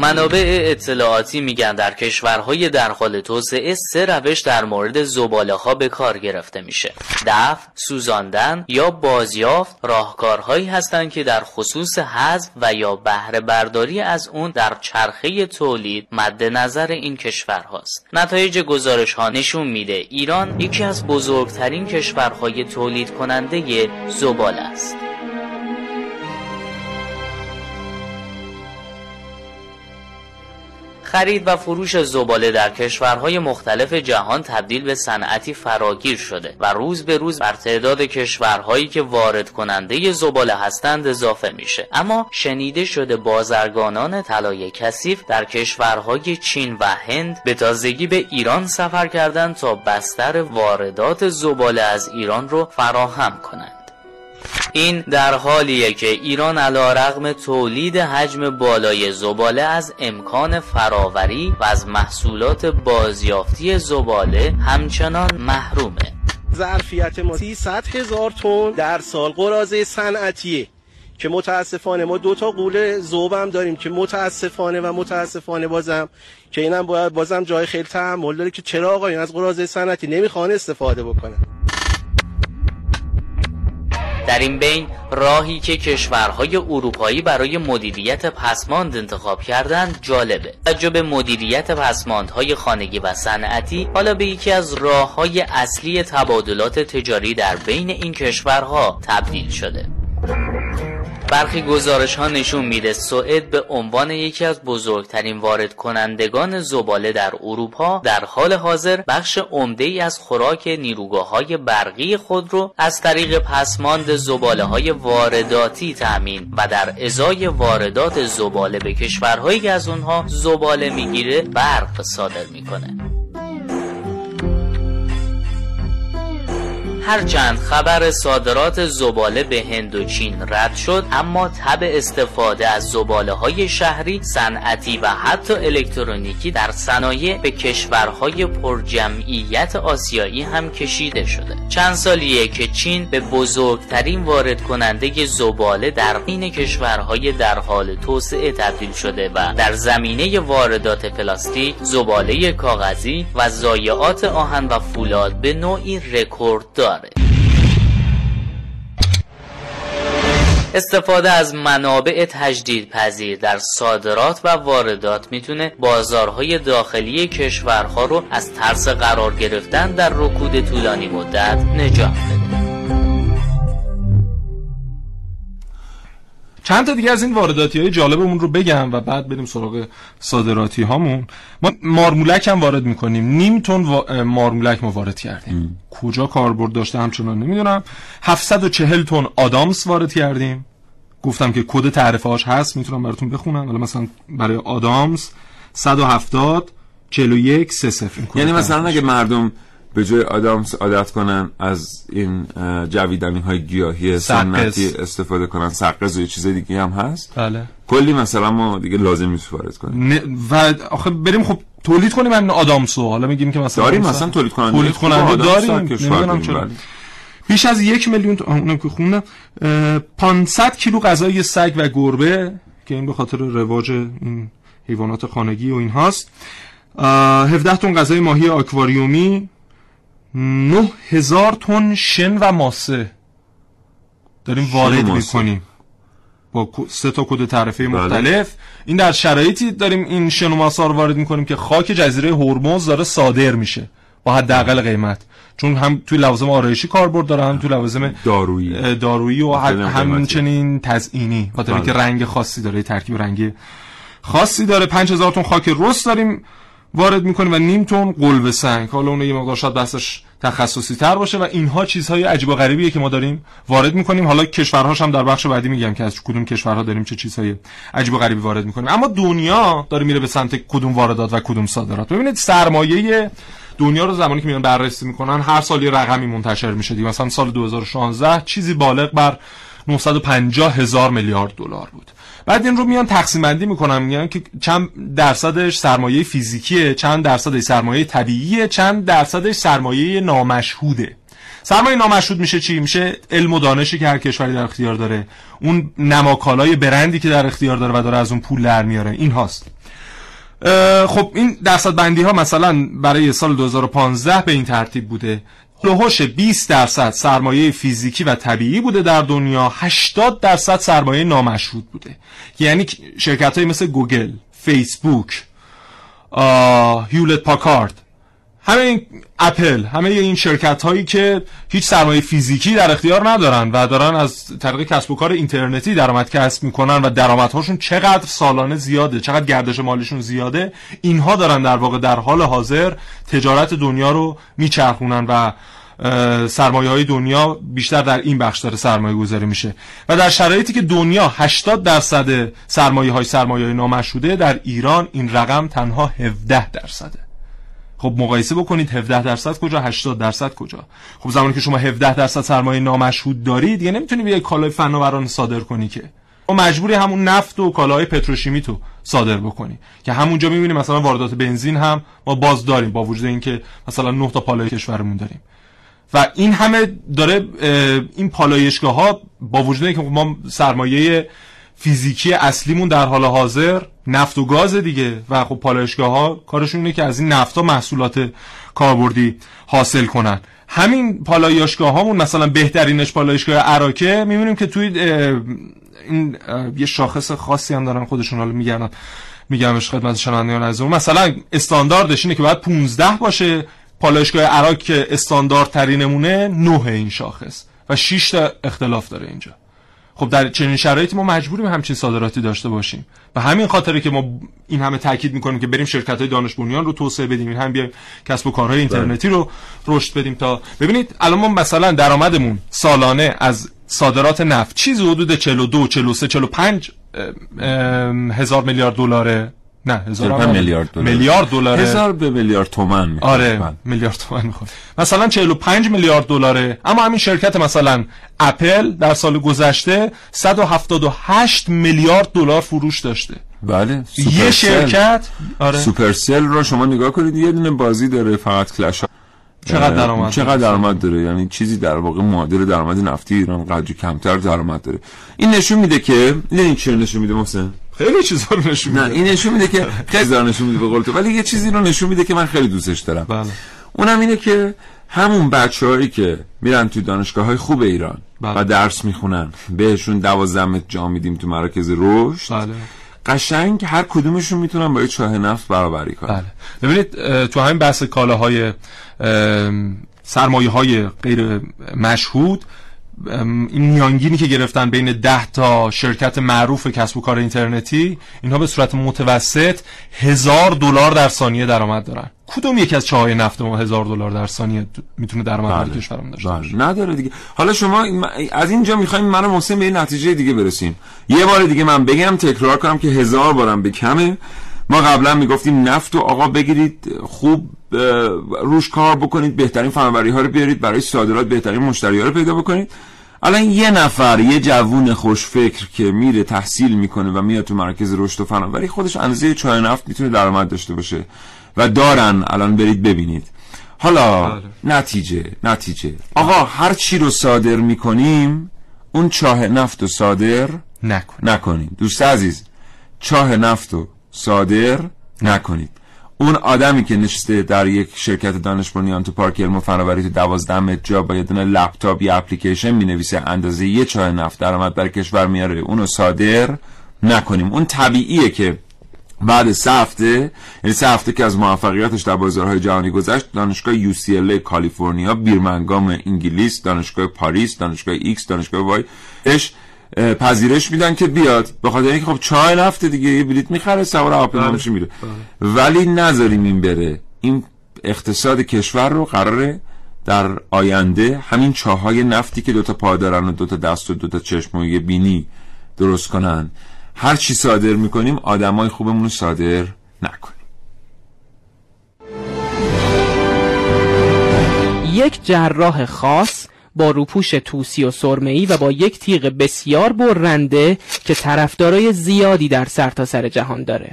E: منابع اطلاعاتی میگن در کشورهای در حال توسعه سه روش در مورد زباله ها به کار گرفته میشه. دفع سوزاندن یا بازیافت راهکارهایی هستند که در خصوص حذف و یا بهره برداری از اون در چرخه تولید مد نظر این کشورهاست. نتایج گزارش ها نشون میده ایران یکی از بزرگترین کشورهای تولید کننده زباله است. خرید و فروش زباله در کشورهای مختلف جهان تبدیل به صنعتی فراگیر شده و روز به روز بر تعداد کشورهایی که وارد کننده زباله هستند اضافه میشه. اما شنیده شده بازرگانان طلای کثیف در کشورهای چین و هند به تازگی به ایران سفر کردند تا بستر واردات زباله از ایران رو فراهم کنند. این در حالیه که ایران علا رغم تولید حجم بالای زباله از امکان فراوری و از محصولات بازیافتی زباله همچنان محرومه.
I: ظرفیت ما 300 هزار تن در سال قرازه صنعتیه که متاسفانه ما دو تا قوله ذوبم داریم که متاسفانه و متاسفانه بازم که اینم باید بازم جای خیلی تحمل داره که چرا آقایون از قرازه صنعتی نمی‌خوان استفاده بکنن.
E: در این بین راهی که کشورهای اروپایی برای مدیریت پسماند انتخاب کردند جالبه. توجه به مدیریت پسماندهای خانگی و صنعتی حالا به یکی از راههای اصلی تبادلات تجاری در بین این کشورها تبدیل شده. برخی گزارش ها نشون میده سوئد به عنوان یکی از بزرگترین وارد کنندگان زباله در اروپا در حال حاضر بخش عمده ای از خوراک نیروگاه های برقی خود رو از طریق پسماند زباله های وارداتی تأمین و در ازای واردات زباله به کشورهایی که از اونها زباله می‌گیره برق صادر می‌کنه. هرچند خبر صادرات زباله به هند و چین رد شد اما تب استفاده از زباله های شهری صنعتی و حتی الکترونیکی در صنایع به کشورهای پرجمعیت آسیایی هم کشیده شده. چند سالیه که چین به بزرگترین وارد کننده زباله در بین کشورهای در حال توسعه تبدیل شده و در زمینه واردات پلاستیک زباله کاغذی و ضایعات آهن و فولاد به نوعی رکورد داره استفاده از منابع تجدید پذیر در صادرات و واردات می‌تونه بازارهای داخلی کشورها رو از ترس قرار گرفتن در رکود طولانی مدت نجات بده.
C: چند تا دیگه از این وارداتی های جالبمون رو بگم و بعد بریم سراغ صادراتی هامون ما مارمولک هم وارد می‌کنیم. نیم تن وا... مارمولک ما وارد کردیم. کجا کاربرد داشته همچنان نمی‌دونم. 740 تن آدامس وارد کردیم. گفتم که کد تعرفه هاش هست می‌تونم براتون بخونم. ولی مثلا برای آدامس 170 41 30
A: یعنی مثلا اگه مردم به جای آدامس عادت کنن از این جویدنی های گیاهی سنتی استفاده کنن. سقز و چیز دیگه هم هست.
C: بله.
A: کلی مثلا ما دیگه لازم نیست وارد کنیم.
C: و آخه بریم خب تولید کنیم این آدامسو. حالا میگیم که مثلا
A: داریم مثلا تولید کننده.
C: تولید کننده داریم. نمی‌دونم چرا. بیش از یک میلیون تا اونم که خوندم 500 کیلو غذای سگ و گربه که این به خاطر رواج این حیوانات خانگی و این هاست. 17 تن غذای ماهی آکواریومی. 9000 تن شن و ماسه. داریم وارد. می‌کنیم. با سه تا کد تعرفه
A: بله.
C: مختلف. این در شرایطی داریم این شن و ماسه رو وارد می‌کنیم که خاک جزیره هرمز داره صادر میشه. با حداقل قیمت. چون هم توی لوازم آرایشی کاربرد داره هم توی لوازم
A: دارویی.
C: دارویی و همچنین تزئینی. خاطر
A: بله.
C: اینکه رنگ خاصی داره ترکیب رنگی خاصی داره. 5000 تن خاک رس داریم. وارد می‌کنیم و نیم تن قلب سنگ. حالا اون یه مقدار شاید بحثش تخصصی تر باشه و اینها چیزهای عجیب و غریبیه که ما داریم وارد می‌کنیم. حالا کشورهاش هم در بخش بعدی میگم که از کدوم کشورها داریم چه چیزهای عجیب و غریبی وارد می‌کنیم. اما دنیا داره میره به سمت کدوم واردات و کدوم صادرات. ببینید سرمایه دنیا رو زمانی که میان بررسی می‌کنن هر سال یه رقمی منتشر میشه مثلا سال 2016 چیزی بالغ بر 950 هزار میلیارد دلار بود. بعد این رو میان تقسیم بندی می‌کنن میگن که چند درصدش سرمایه فیزیکیه چند درصدش سرمایه طبیعیه چند درصدش سرمایه نامشهوده. سرمایه نامشهود میشه چی؟ میشه علم و دانشی که هر کشوری در اختیار داره. اون نماکالای برندی که در اختیار داره و داره از اون پول در میاره. این هاست. خب این درصد بندی ها مثلا برای سال 2015 به این ترتیب بوده. لوحش 20 درصد سرمایه فیزیکی و طبیعی بوده در دنیا 80 درصد سرمایه نامشهود بوده. یعنی شرکت های مثل گوگل فیسبوک هیولت پاکارد همه این اپل همه این شرکت هایی که هیچ سرمایه فیزیکی در اختیار ندارن و دارن از طریق کسب و کار اینترنتی درآمد کسب می‌کنن و درآمدهاشون چقدر سالانه زیاده چقدر گردش مالیشون زیاده اینها دارن در واقع در حال حاضر تجارت دنیا رو میچرخونن و سرمایه های دنیا بیشتر در این بخش داره سرمایه گذاری میشه. و در شرایطی که دنیا 80 درصد سرمایه های سرمایه های نامشهوده در ایران این رقم تنها 17 درصده. خب مقایسه بکنید 17 درصد کجا 80 درصد کجا؟ خب زمانی که شما 17 درصد سرمایه نامشهود دارید دیگه نمی‌تونی بیای کالای فناوران صادر کنی که. و مجبوری همون نفت و کالاهای پتروشیمی تو صادر بکنی. که همونجا می‌بینیم مثلا واردات بنزین هم ما باز داریم با وجود اینکه مثلا 9 تا پالای کشورمون داریم. و این همه داره این پالایشگاه ها با وجود اینکه ما سرمایه فیزیکی اصلیمون در حال حاضر نفت و گاز دیگه. و خب پالایشگاه ها کارشون اینه که از این نفت محصولات کاربردی حاصل کنن. همین پالایشگاه هامون مثلا بهترینش پالایشگاه عراکه می‌بینیم که توی این یه شاخص خاصی هم دارن خودشون حالا میگردن میگمش خدمت شنوندگان عزیز مثلا استانداردش اینه که باید 15 باشه. پالایشگاه عراق که استاندارد ترینمونه 9 این شاخص. و 6 تا اختلاف داره اینجا. خب در چنین شرایطی ما مجبوریم همچین صادراتی داشته باشیم. و همین خاطره که ما این همه تاکید می‌کنیم که بریم شرکت های دانش بنیان رو توسعه بدیم این هم بیایم کسب و کارهای اینترنتی رو رشد بدیم تا ببینید الان ما مثلا درآمدمون سالانه از صادرات نفت چیزی حدود 42 43 45 هزار میلیارد دلاره. نه هزار
A: میلیارد دلار.
C: میلیارد دلاره.
A: هزار به میلیارد تومن می‌خواد.
C: آره میلیارد تومن می‌خواد. مثلا 45 میلیارد دلاره. اما همین شرکت مثلا اپل در سال گذشته 178 میلیارد دلار فروش داشته.
A: بله
C: یه شرکت
A: آره. سوپرسل رو شما نگاه کنید یه دونه بازی داره فقط کلش
C: چقدر درآمد
A: چقدر درآمد داره؟ یعنی چیزی در واقع معادل درآمد نفتی ایران قدری کمتر درآمد داره. این نشون میده که این چه نشون میده محسن.
C: خیلی چیزا رو نشون میده
A: نه این نشون میده که خیلی چیزا نشون میده به قول تو ولی یه چیزی رو نشون میده که من خیلی دوستش دارم
C: بله.
A: اونم اینه که همون بچه‌هایی که میرن تو دانشگاه های خوب ایران
C: بله.
A: و درس می‌خونن بهشون 12 متر جا میدیم تو مراکز رشد
C: بله.
A: قشنگ هر کدومشون می‌تونن با یه چاه نفت برابری کنن
C: بله ببینید تو همین بحث کالاهای سرمایه های غیر مشهود این میانگینی که گرفتن بین ده تا شرکت معروف کسب و کار اینترنتی اینها به صورت متوسط هزار دلار در ثانیه درآمد دارن. کدوم یکی از چاهای نفت ما هزار دلار در ثانیه می‌تونه درآمد
A: بله.
C: در کشورمون داشته
A: باشه؟ نداره دیگه. حالا شما از اینجا می‌خوایم من محسن به نتیجه دیگه برسیم. یه بار دیگه من بگم تکرار کنم که هزار بارم به کمه. ما قبلا می‌گفتیم نفت و آقا بگیرید خوب روش کار بکنید بهترین فناوری ها رو بیارید برای صادرات بهترین مشتری ها رو پیدا بکنید. الان یه نفر یه جوون خوشفکر که میره تحصیل می‌کنه و میاد تو مرکز رشد و فناوری خودش اندازه چای نفت می‌تونه درآمد داشته باشه و دارن. الان برید ببینید. حالا
C: بله.
A: نتیجه نتیجه. آقا هر چی رو صادر می‌کنیم اون چاه نفت رو صادر
C: نکن
A: نکنید دوست عزیز چاه نفت رو صادر نکنید. اون آدمی که نشسته در یک شرکت دانش بنیان تو پارک علم و فناوری تو 12 متر جا با یه دونه لپتاپ یا اپلیکیشن می‌نویسه اندازه یه چاه نفت درآمد برا کشور میاره. اونو صادر نکنیم. اون طبیعیه که بعد سه هفته یعنی سه هفته که از موفقیتش در بازارهای جهانی گذشت دانشگاه UCLA کالیفرنیا بیرمنگام انگلیس دانشگاه پاریس دانشگاه ایکس دانشگاه وای اش پذیرش میدن که بیاد. به خاطر اینکه خب چاه نفته دیگه یه بلیت می‌خره سوار هواپیما میشه میره. ولی نذاریم این بره. این اقتصاد کشور رو قراره در آینده همین چاهای نفتی که دوتا پا دارن و دوتا دست و دوتا چشم و یه بینی درست کنن. هر چی صادر می‌کنیم آدمای خوبمون رو صادر نکنیم.
F: یک جراح خاص با روپوش توسی و سرمه‌ای و با یک تیغ بسیار برنده که طرفدارای زیادی در سرتاسر سر جهان داره.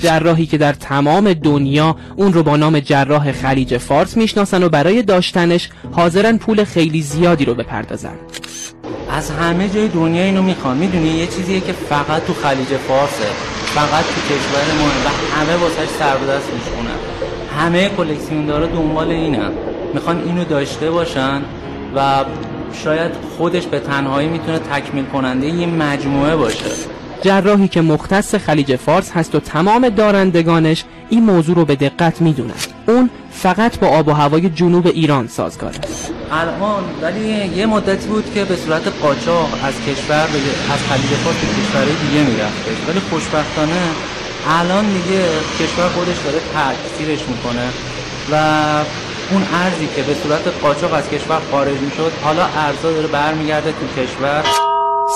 F: جراحی که در تمام دنیا اون رو با نام جراح خلیج فارس می‌شناسن و برای داشتنش حاضرن پول خیلی زیادی رو بپردازن.
L: از همه جای دنیا اینو می‌خوان. می‌دونی؟ یه چیزیه که فقط تو خلیج فارسه. فقط تو کشور ما و همه واسهش سر به دست میشونن همه کلکسیون داره دنبال اینن می‌خوان اینو داشته باشن. و شاید خودش به تنهایی می‌تونه تکمیل کننده یه مجموعه باشه.
F: جراحی که مختص خلیج فارس هست و تمام دارندگانش این موضوع رو به دقت می‌دونن. اون فقط با آب و هوای جنوب ایران سازگاره
L: الان ولی یه مدتی بود که به صورت قاچاق از کشور از خلیج فارس به کشورهای دیگه میرفتش ولی خوشبختانه الان دیگه کشور خودش داره تکثیرش می‌کنه و اون ارزی که به صورت قاچاق از کشور خارج می‌شد حالا ارزا داره برمیگرده تو کشور.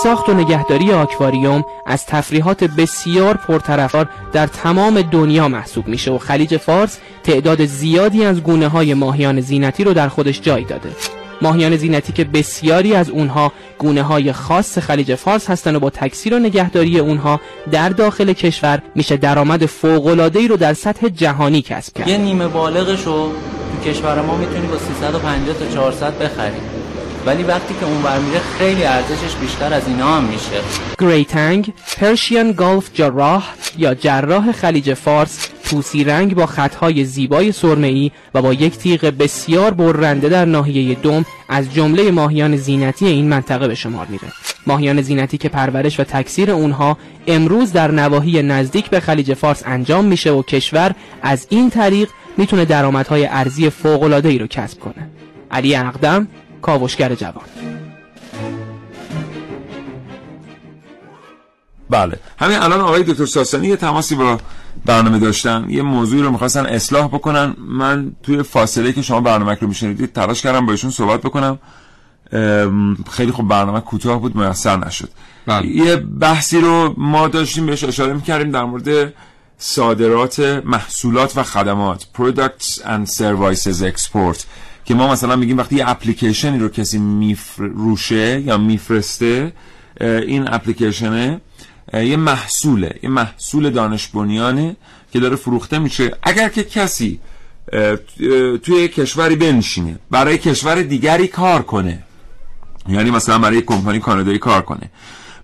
F: ساخت و نگهداری آکواریوم از تفریحات بسیار پرطرفدار در تمام دنیا محسوب میشه و خلیج فارس تعداد زیادی از گونه های ماهیان زینتی رو در خودش جای داده. ماهیان زینتی که بسیاری از اونها گونه های خاص خلیج فارس هستند و با تکثیر و نگهداری اونها در داخل کشور میشه درآمد فوق العاده رو در سطح جهانی کسب کرد.
L: یه نیمه بالغش رو کشور ما می‌تونی با 350 تا 400 بخری. ولی وقتی که اونور میره خیلی ارزشش بیشتر از اینا هم میشه.
F: گریتنگ پرشین گالف جراح یا جراح خلیج فارس توسی رنگ با خطهای زیبای سرمه‌ای و با یک تیغ بسیار برنده در ناحیه دوم از جمله ماهیان زینتی این منطقه به شمار میره. ماهیان زینتی که پرورش و تکثیر اونها امروز در نواحی نزدیک به خلیج فارس انجام میشه و کشور از این طریق می‌تونه درآمدهای ارزی فوق‌العاده‌ای رو کسب کنه. علی اقدم کاوشگر جوان.
A: بله. همین الان آقای دکتر ساسانی یه تماسی با برنامه داشتن. یه موضوعی رو می‌خواستن اصلاح بکنن. من توی فاصله که شما برنامه رو میشنیدید تلاش کردم با ایشون صحبت بکنم. خیلی خوب برنامه کوتاه بود میسر نشد. بله. یه بحثی رو ما داشتیم بهش اشاره می‌کردیم در مورد صادرات محصولات و خدمات products and services export که ما مثلا میگیم وقتی یه اپلیکیشنی رو کسی میفروشه یا میفرسته این اپلیکیشنه یه محصوله یه محصول دانش بنیانه که داره فروخته میشه. اگر که کسی توی کشوری بنشینه برای کشور دیگری کار کنه یعنی مثلا برای کمپانی کانادایی کار کنه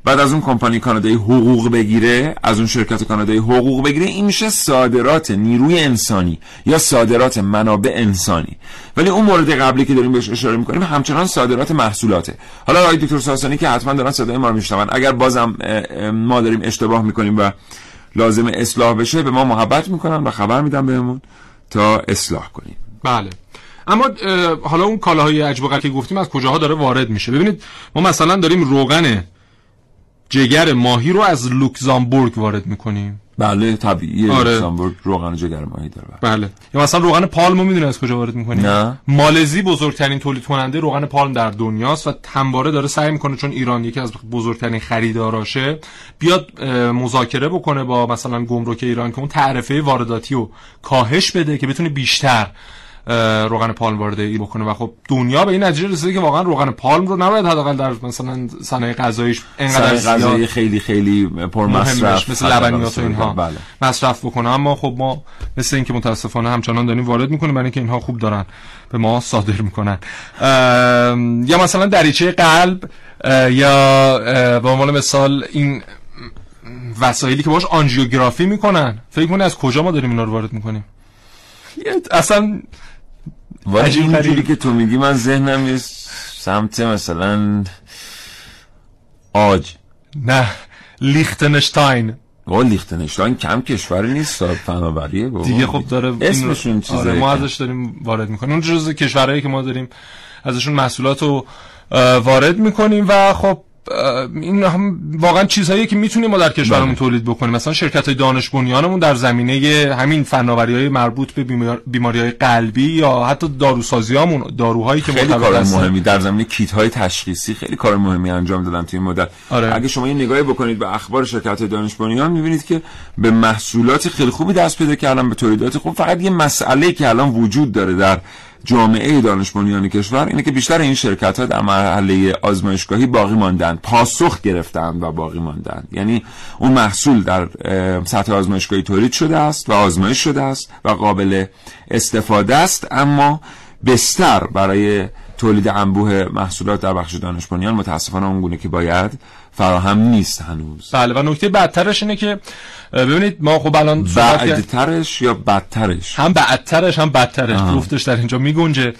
A: بعد از اون کمپانی کانادایی حقوق بگیره از اون شرکت کانادایی حقوق بگیره این میشه صادرات نیروی انسانی یا صادرات منابع انسانی. ولی اون مورد قبلی که داریم بهش اشاره می‌کنیم همچنان صادرات محصولاته. حالا آقای دکتر ساسانی که حتما دارن صدای ما رو میشنون اگر بازم ما داریم اشتباه می‌کنیم و لازم اصلاح بشه به ما محبت می‌کنن و خبر میدن بهمون تا اصلاح کنیم.
C: بله. اما حالا اون کالاهای عجب که گفتیم از کجاها داره وارد میشه؟ ببینید ما مثلا داریم روغن جگر ماهی رو از لوکزامبورگ وارد می‌کنیم.
A: بله طبیعیه. آره. لوکزامبورگ روغن جگر ماهی داره
C: بله. یا مثلا روغن پالمو می‌دونی از کجا وارد می‌کنیم نه. مالزی بزرگترین تولید کننده روغن پالم در دنیاست و تنباره داره سعی می‌کنه چون ایران یکی از بزرگترین خریداراشه بیاد مذاکره بکنه با مثلا گمرک ایران که اون تعرفه وارداتی رو کاهش بده که بتونه بیشتر روغن پالم وارد ای بکنه و خب دنیا به این نتیجه رسیده که واقعا روغن پالم رو نباید حداقل در مثلا صنایع غذاییش
A: انقدر غذایی خیلی خیلی پر مصرف
C: مثل لبنیات و اینها بله. مصرف بکنه. اما خب ما مثل اینکه متاسفانه همچنان داریم وارد می‌کنیم برای اینکه اینها خوب دارن به ما صادر می‌کنن. یا مثلا دریچه قلب یا به عنوان مثال این وسایلی که باش آنژیوگرافی می‌کنن. فکر کنی از کجا ما داریم اینا رو وارد می‌کنیم؟ اصلا
A: ولی. که تو میگی من ذهنم یه سمت مثلا آج.
C: نه لیختنشتاین.
A: با لیختنشتاین کم کشوری نیست فناوریه
C: دیگه خب داره
A: اسمشون چیزه
C: آره ما ازش داریم وارد می‌کنیم. اون جزء کشورهایی که ما داریم ازشون محصولات رو وارد می‌کنیم و خب این هم واقعا چیزهایی که می‌تونیم ما در کشورمون
A: بله.
C: تولید بکنیم مثلا شرکت های دانش بنیانمون در زمینه همین فناوری های مربوط به بیماری های قلبی یا حتی داروسازیامون داروهایی که
A: خیلی کار. مهمی در زمینه کیت های تشخیصی خیلی کار مهمی انجام دادن توی این مدت
C: آره.
A: اگه شما این نگاهی بکنید به اخبار شرکت دانش بنیان می‌بینید که به محصولات خیلی خوبی دست پیدا کردن به تولیدات خوب فقط یه مسئله که الان وجود داره در جامعه دانش بنیان کشور اینه که بیشتر این شرکت ها در مرحله آزمایشگاهی باقی ماندن پاسخ گرفتن و باقی ماندن یعنی اون محصول در سطح آزمایشگاهی تولید شده است و آزمایش شده است و قابل استفاده است. اما بستر برای تولید انبوه محصولات در بخش دانش بنیان متاسفانه اونگونه که باید فراهم نیست هنوز.
C: بله و نکته بدترش اینه که ببینید ما خب الان
A: بعدترش یا بدترش؟
C: هم بعدترش هم بدترش. جفتش در اینجا میگنجه.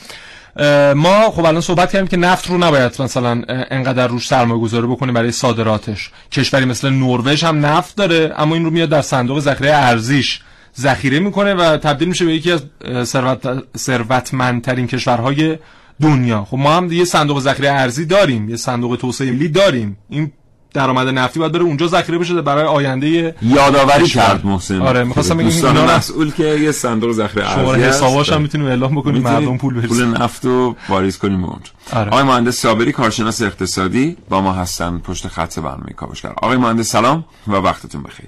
C: ما خب الان صحبت کردیم که نفت رو نباید مثلا انقدر روش سرمایه گذاری بکنیم برای صادراتش. کشوری مثل نروژ هم نفت داره اما این رو میاد در صندوق ذخیره ارزیش ذخیره می‌کنه و تبدیل میشه به یکی از ثروتمندترین کشورهای دنیا. خب ما هم یه صندوق ذخیره ارزی داریم یه صندوق توسعه ملی داریم. این درآمد نفتی باید بره اونجا ذخیره بشه برای آینده
A: یادآوری. کرد محسن.
C: آره می‌خواستم بگم اینا
A: مسئول که یه صندوق ذخیره ارزی
C: شماره. حساباش هم می‌تونیم اعلام بکنیم مردم پول برسن.
A: پول نفت رو واریز کنیم اونجا.
C: آره.
A: آقای مهندس صابری کارشناس اقتصادی با ما هستن پشت خط برنامه کاوشگر. آقای مهندس سلام و وقتتون بخیر.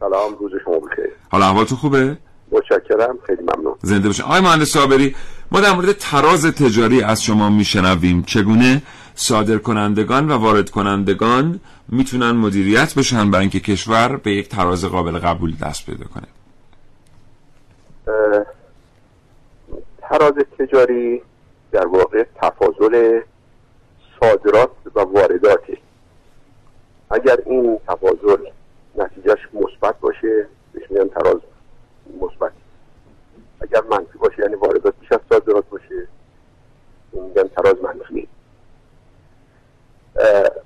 M: سلام روز شما بخیر.
A: حالا احوالتون خوبه؟
M: متشکرم خیلی ممنون.
A: زنده باشین. آقای مهندس صابری ما در مورد تراز تجاری از شما میشنویم. چگونه؟ صادر کنندگان و وارد کنندگان می‌تونن مدیریت بشن برای اینکه کشور به یک تراز قابل قبول دست پیدا کنه.
M: تراز تجاری در واقع تفاضل صادرات و وارداته اگر این تفاضل نتیجهش مثبت باشه بهش میگن تراز مثبت اگر منفی باشه یعنی واردات بیش از صادرات باشه. میگن تراز منفی.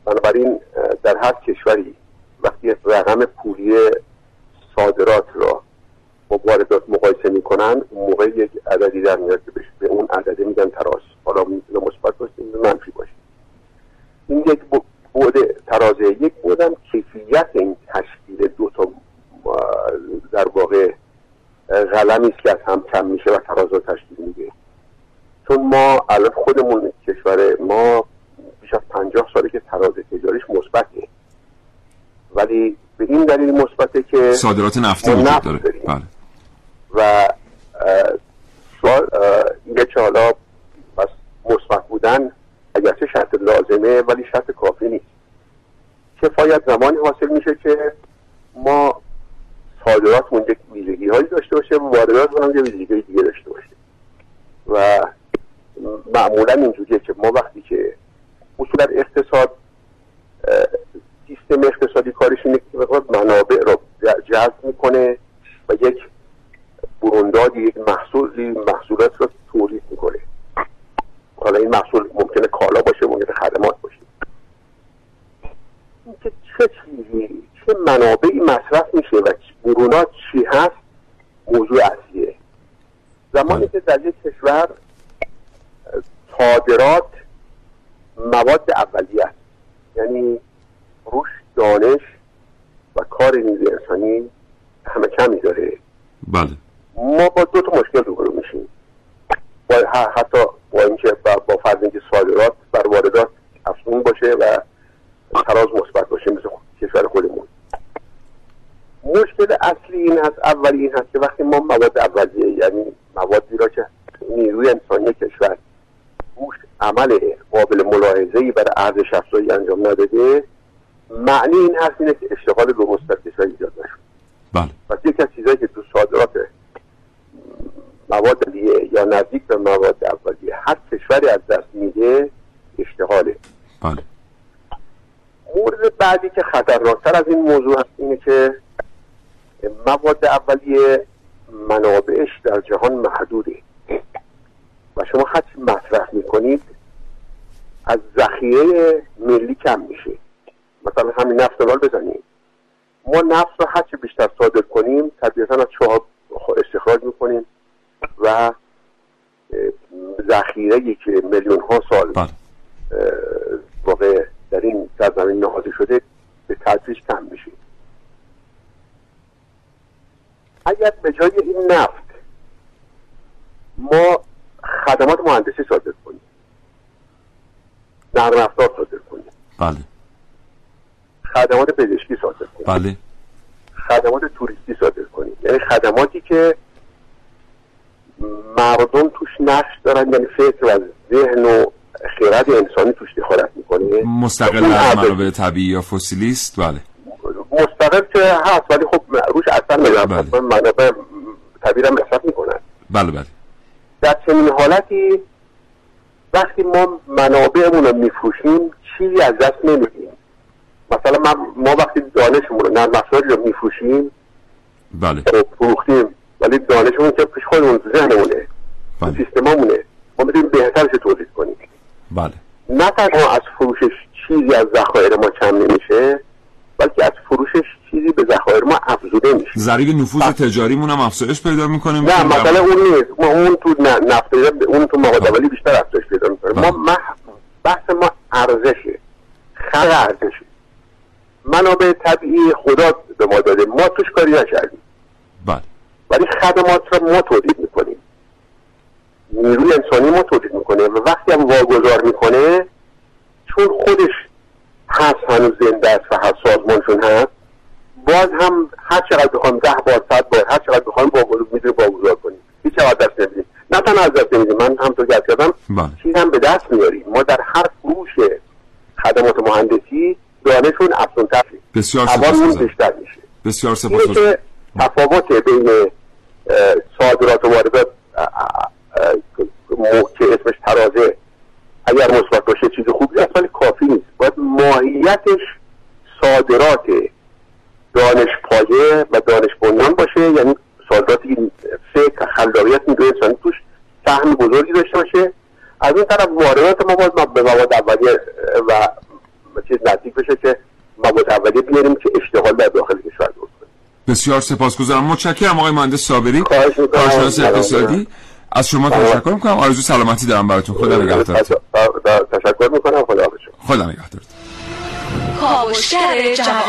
M: بنابراین در هر کشوری وقتی رقم پولی صادرات را با واردات مقایسه می‌کنن اون موقع یک عددی در میاد که به اون عدده میگن تراز. حالا می‌تونه مثبت باشه می‌تونه منفی باشه. این یک ب- بعد ترازه. یک بودم کیفیت این تشکیل دو تا در واقع قلمی است که از هم کم میشه و تراز رو تشکیل میده چون ما الان خودمون کشور ما بیش از پنجاه ساله که تراز تجاریش مثبته. ولی به این دلیل مثبته که
A: صادرات نفتی وجود
M: نفت
A: داره. بله.
M: و سوال اینه که حالا بس مثبت بودن اگرچه شرط لازمه ولی شرط کافی نیست. کفایت زمانی حاصل میشه که ما صادراتمون یک ویژگی هایی داشته باشه واردات هم یه ویژگی دیگه داشته باشه. و معمولا اینجوریه که ما وقتی که اصولا اقتصاد سیستم اقتصادی کارش اینه که منابع رو جذب می‌کنه و یک برونداد یک محصولی محصولات رو تولید می‌کنه حالا این محصول ممکنه کالا باشه ممکنه خدمات باشه اینکه چه چیزی چه منابعی مصرف میشه و برونات چی هست موضوع اصلیه زمانی که در یک کشور اه، صادرات مواد اولیه است یعنی روش دانش و کار نیروی انسانی همه کمی داره
A: بله
M: ما با دو تا مشکل روبرو میشیم با ح- حتی با اینکه با, با فرض اینکه صادرات بر واردات افزون باشه و تراز مثبت باشه مثل خود- کشور خودمون مشکل اصلی این هست اولی این هست که وقتی ما مواد اولیه یعنی موادی را که نیروی انسانی کشور روش عمل قابل ملاحظه ای برای ارزش افزایی انجام نداده معنی این هست اینه که اشتغال درست در کشور ایجاد نشد
A: بله
M: پس یکی از چیزهایی که تو صادرات مواد اولیه یا نزدیک به مواد اولیه هر کشوری از دست میده اشتغاله
A: بله
M: مورد بعدی که خطرناکتر از این موضوع هست اینه که مواد اولیه منابعش در جهان محدوده و شما هرچی مصرف می‌کنید از ذخیره ملی کم میشه مثلا همین نفت رو بزنیم ما نفت رو هرچی بیشتر صادر کنیم طبیعتا از چهار استخراج می‌کنیم و ذخیره که میلیون ها سال
A: بله.
M: واقع در این سرزمین نهاده شده به تدریج کم میشه. اگر به جای این نفت ما خدمات مهندسی صادر کنیم نرم افزار صادر کنیم
A: بله.
M: خدمات پزشکی صادر کنیم
A: بله.
M: خدمات توریستی صادر کنیم. یعنی خدماتی که مردم توش نقش دارن یعنی فکر و ذهن و خیرت انسانی توش دخالت می‌کنه.
A: مستقل از منابع طبیعی یا فسیلیست؟ بله.
M: مستقل که هست ولی خب روش اثر میدن بله. منابع طبیعی هم مصرف می‌کنن.
A: بله بله.
M: در چنین حالتی وقتی ما منابعمون رو میفروشیم چیزی از دست نمیدیم. مثلا ما, ما وقتی دانشمون رو نرم رو میفروشیم
A: بله.
M: خب فروختیم. ولی دانشمون که پیش خودمون ذهنمونه.
A: بله.
M: سیستممونه ما می‌تونیم بهترش تولید کنیم.
A: بله.
M: نه تنها از فروشش چیزی از ذخایر ما کم نمیشه بلکه از فروشش چیزی به ذخایر ما افزوده میشه.
A: ضریب نفوذ تجاریمون هم افزایش پیدا می‌کنه.
M: نه مثلا اون نیست. ما اون تو نفت اون تو مقابلی بیشتر افزایش پیدا می‌کنه. ما بحث ما ارزشه. خلق ارزشه. منابع طبیعی خدا به ما داده. ما توش کاری نکردیم.
A: بله
M: ولی خدمات رو ما تولید می‌کنیم. نیروی انسانی ما تولید می‌کنه و وقتی هم واگذار می‌کنه چون خودش هست هنوز زنده است و هست سازمانشون هست باز هم هر چقدر بخوایم ده بار صد بار هر چقدر بخوایم واگذار می‌تونیم واگذار کنیم. هیچ چقدر دست نمیدیم. نه تنها از دست نمیدیم من هم تو گفت کردم چیز هم به دست میاریم ما در هر فروش خدمات مهندسی دانشون افزون تفریم
A: بسیار
M: بیشتر میشه.
A: بسیار سپاس
M: که تفاوت بین صادرات و واردات که اسمش ترازه اگر مثبت باشه چیز خوبی است ولی کافی نیست باید ماهیتش صادرات دانش پایه و دانش بنیان باشه یعنی صادراتی فکر خلاقیت نیروی انسانی توش سهم بزرگی داشته باشه از این طرف واردات ما باید به مواد اولیه و چیز نزدیک بشه که مواد اولیه بیاریم که اشتغال در داخل کشور درست
A: بسیار سپاسگزارم. متشکرم آقای مهندس صابری. کارشناس اقتصادی. از شما تشکر می‌کنم. آرزو سلامتی دارم براتون. خدا نگهدارتون.
M: تشکر می‌کنم. خدا
A: خدا نگهدارتون.
D: کاوشگر جواب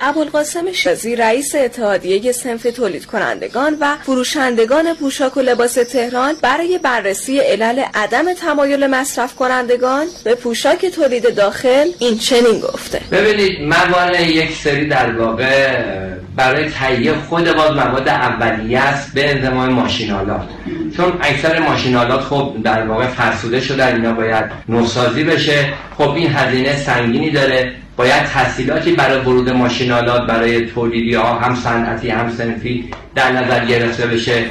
D: ابوالقاسم شازی رئیس اتحادیه سنف تولید کنندگان و فروشندگان پوشاک و لباس تهران برای بررسی علل عدم تمایل مصرف کنندگان به پوشاک تولید داخل این چنین گفته.
N: ببینید موانع یک سری در واقع برای تهیه خود باز مواد اولیه است به انضمام ماشینالات چون اکثر ماشینالات خب در واقع فرسوده شده اینا باید نوسازی بشه. خب این هزینه سنگینی داره. باید تحصیلاتی برای ورود ماشینالات برای تولیدی ها هم صنعتی هم سنفی در نظر گرفته بشه.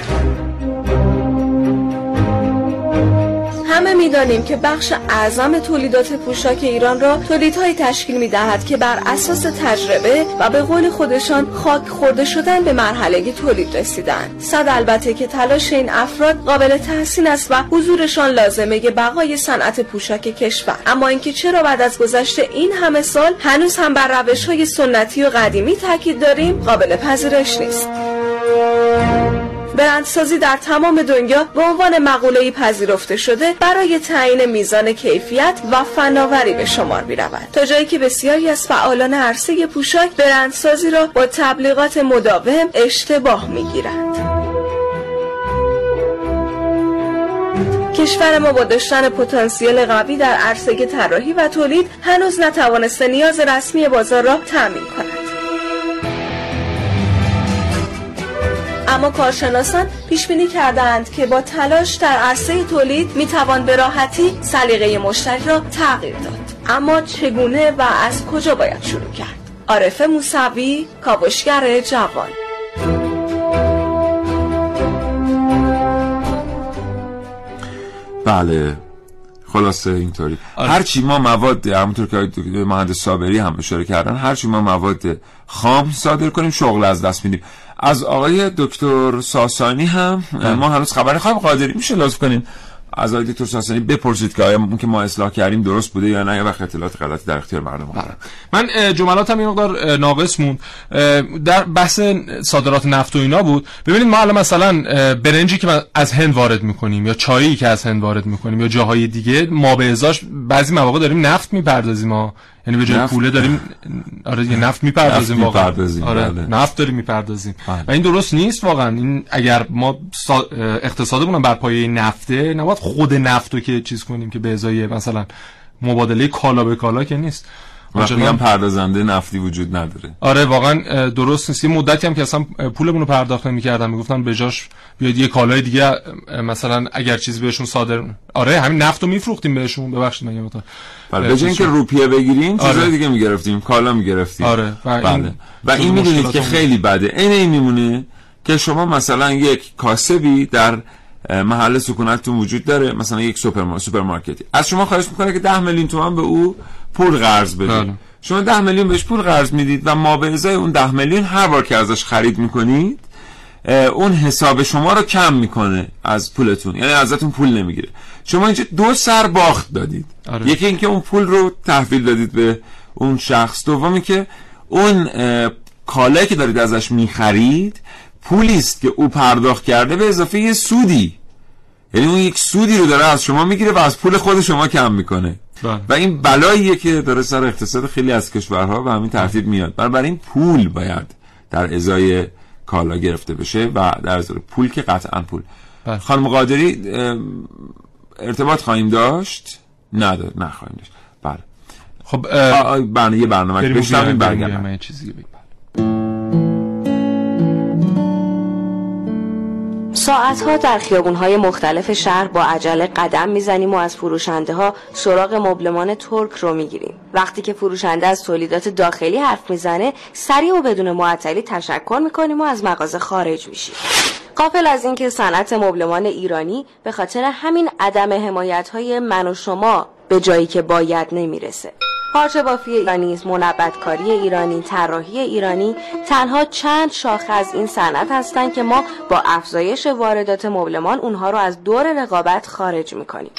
D: می‌دانیم که بخش اعظم تولیدات پوشاک ایران را تولیدهایی تشکیل می‌دهد که بر اساس تجربه و به قول خودشان خاک خورده شدن به مرحله تولید رسیدن صد البته که تلاش این افراد قابل تحسین است و حضورشان لازمه بقای صنعت پوشاک کشور. اما اینکه چرا بعد از گذشت این همه سال هنوز هم بر روش های سنتی و قدیمی تاکید داریم قابل پذیرش نیست. برندسازی در تمام دنیا به عنوان مقوله‌ای پذیرفته شده برای تعیین میزان کیفیت و فناوری به شمار می رود تا جایی که بسیاری از فعالان عرصه پوشاک برندسازی را با تبلیغات مداوم اشتباه می گیرند. کشور ما با داشتن پتانسیل قوی در عرصه طراحی و تولید هنوز نتوانسته نیاز رسمی بازار را تامین کند اما کارشناسان پیش بینی کردند که با تلاش در عرصه تولید می توان به راحتی سلیقه مشتری را تغییر داد. اما چگونه و از کجا باید شروع کرد؟ عارف موسوی کاوشگر جوان.
A: بله خلاصه اینطوری. آره. هرچی ما مواد همونطور که مهندس صابری هم اشاره کردن هرچی ما مواد خام صادر کنیم شغل از دست میدیم. از آقای دکتر ساسانی هم ما هنوز خبری خواهیم قادری میشه لطف کنین. از آقای دکتر ساسانی بپرسید که آیا اون که ما اصلاح کردیم درست بوده یا نه یا وقت اطلاعات غلطی در اختیار مردم قرار
C: من اه، جملاتم این مقدار ناقص موند. اه، در بحث صادرات نفت و اینا بود. ببینید ما الان مثلا برنجی که از هند وارد می‌کنیم یا چایی که از هند وارد می‌کنیم یا جاهای دیگه ما به ازاش بعضی مواقع داریم نفت می‌پردازیم ما یعنی به جای
A: نفت؟
C: پوله داریم آره دیگه نفت می‌پردازیم
A: نفت
C: واقعا.
A: می‌پردازیم،
C: آره
A: بله.
C: نفت داریم می‌پردازیم. و این درست نیست واقعا. این اگر ما سا... اقتصادمون بر پایه نفته نباید خود نفتو که چیز کنیم که به ازای مثلا مبادله کالا به کالا که نیست.
A: وقتی هم پردازنده نفتی وجود نداره.
C: آره واقعا درست نیست. یه مدتی هم که اصلا پولمون رو پرداخت نمی‌کردن. می‌گفتن به جاش بیاید یه کالای دیگه مثلا اگر چیزی بهشون صادر آره همین نفت رو میفروختیم بهشون. ببخشید من یه مقدار
A: بله به جای اینکه روپیه بگیریم چیزای
C: آره.
A: دیگه می‌گرفتیم. کالا می‌گرفتیم.
C: آره، و این
A: بله. و
C: جزو
A: این می‌دونید که. خیلی بده. این این میمونه که شما مثلا یک کاسبی در محل سکونتتون وجود داره. مثلا یک سوپر سوپرمارکتی. از شما خواهش می‌کنه که 10 میلیون تومان به او پول قرض بدید.
C: بله.
A: شما 10 میلیون بهش پول قرض می‌دید و ما به ازای اون 10 میلیون هر بار که ازش خرید می‌کنید اون حساب شما رو کم می‌کنه از پولتون. یعنی ازتون پول نمی‌گیره. شما اینجا دو سر باخت دادید.
C: آره.
A: یکی اینکه اون پول رو تحویل دادید به اون شخص. دومی که اون کالایی که دارید ازش می‌خرید پولی است که او پرداخت کرده به اضافه یه سودی. یعنی اون یک سودی رو داره از شما می‌گیره و از پول خود شما کم می‌کنه.
C: بله.
A: و این بلاییه که داره سر اقتصاد خیلی از کشورها به همین ترتیب میاد بنابراین این پول باید در ازای کالا گرفته بشه و در ازای پول که قطعا پول
C: بله.
A: خانم قادری ارتباط خواهیم داشت نه خواهیم داشت بله
C: خب
A: برنامه یه برنامه بشنویم برگردیم
C: چیزی بگم.
O: ساعتها در خیابونهای مختلف شهر با عجله قدم می‌زنیم و از فروشنده ها سراغ مبلمان ترک رو می‌گیریم. وقتی که فروشنده از تولیدات داخلی حرف می‌زنه سریع و بدون معطلی تشکر می‌کنیم و از مغازه خارج میشیم. قافل از اینکه صنعت مبلمان ایرانی به خاطر همین عدم حمایت های من و شما به جایی که باید نمی‌رسه. پارچه بافی ایرانی، منبتکاری ایرانی، طراحی ایرانی تنها چند شاخه از این صنعت هستند که ما با افزایش واردات مبلمان اونها رو از دور رقابت خارج می‌کنیم.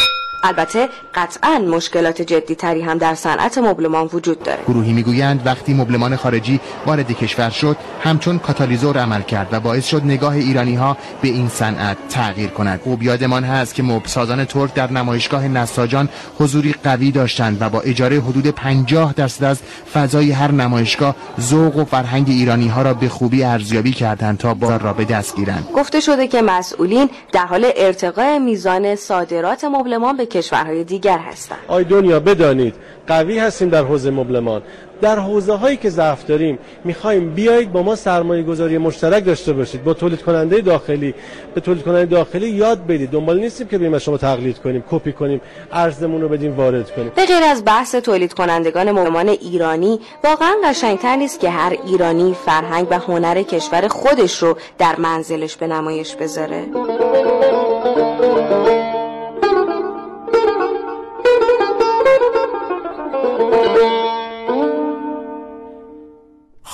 O: البته قطعا مشکلات جدی تری هم در صنعت مبلمان وجود داره.
P: گروهی می‌گویند وقتی مبلمان خارجی وارد کشور شد همچون کاتالیزور عمل کرد و باعث شد نگاه ایرانی ها به این صنعت تغییر کند خوب یادمان هست که مبلسازان ترک در نمایشگاه نساجان حضوری قوی داشتند و با اجاره حدود 50 درصد از فضای هر نمایشگاه ذوق و فرهنگ ایرانی ها را به خوبی ارزیابی کردند تا بازار را به دست گیرند
O: گفته شده که مسئولین در حال ارتقاء میزان صادرات مبلمان به کشورهای دیگر هستند.
I: آی دنیا بدانید قوی هستیم در حوزه مبلمان. در حوزه هایی که ضعف داریم می‌خوایم بیایید با ما سرمایه گذاری مشترک داشته باشید. با تولید کننده داخلی به تولید کننده داخلی یاد بدید. دنبال نیستیم که بریم از شما تقلید کنیم کپی کنیم ارزمون رو بدیم وارد کنیم.
O: به غیر از بحث تولید کنندگان مبلمان ایرانی واقعا قشنگتر نیست که هر ایرانی فرهنگ و هنر کشور خودش رو در منزلش به نمایش بذاره.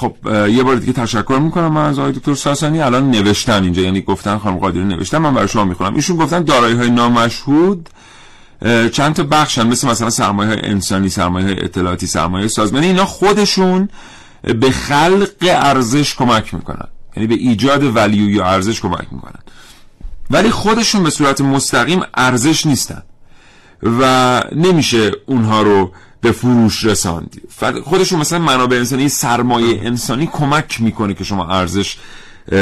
A: خب یه بار دیگه تشکر می‌کنم من از آقای دکتر ساسانی. الان نوشتن اینجا یعنی گفتن خانم قادری نوشتن من برای شما می‌خونم. ایشون گفتن دارایی های نامشهود چند تا بخشن مثل مثلا سرمایه های انسانی سرمایه های اطلاعاتی سرمایه سازمانی. اینا خودشون به خلق ارزش کمک می‌کنن. یعنی به ایجاد ولیو یا ارزش کمک می‌کنن. ولی خودشون به صورت مستقیم ارزش نیستن. و نمیشه اونها رو به فروش رساند خودشون مثلا منابع انسانی سرمایه انسانی کمک می‌کنه که شما ارزش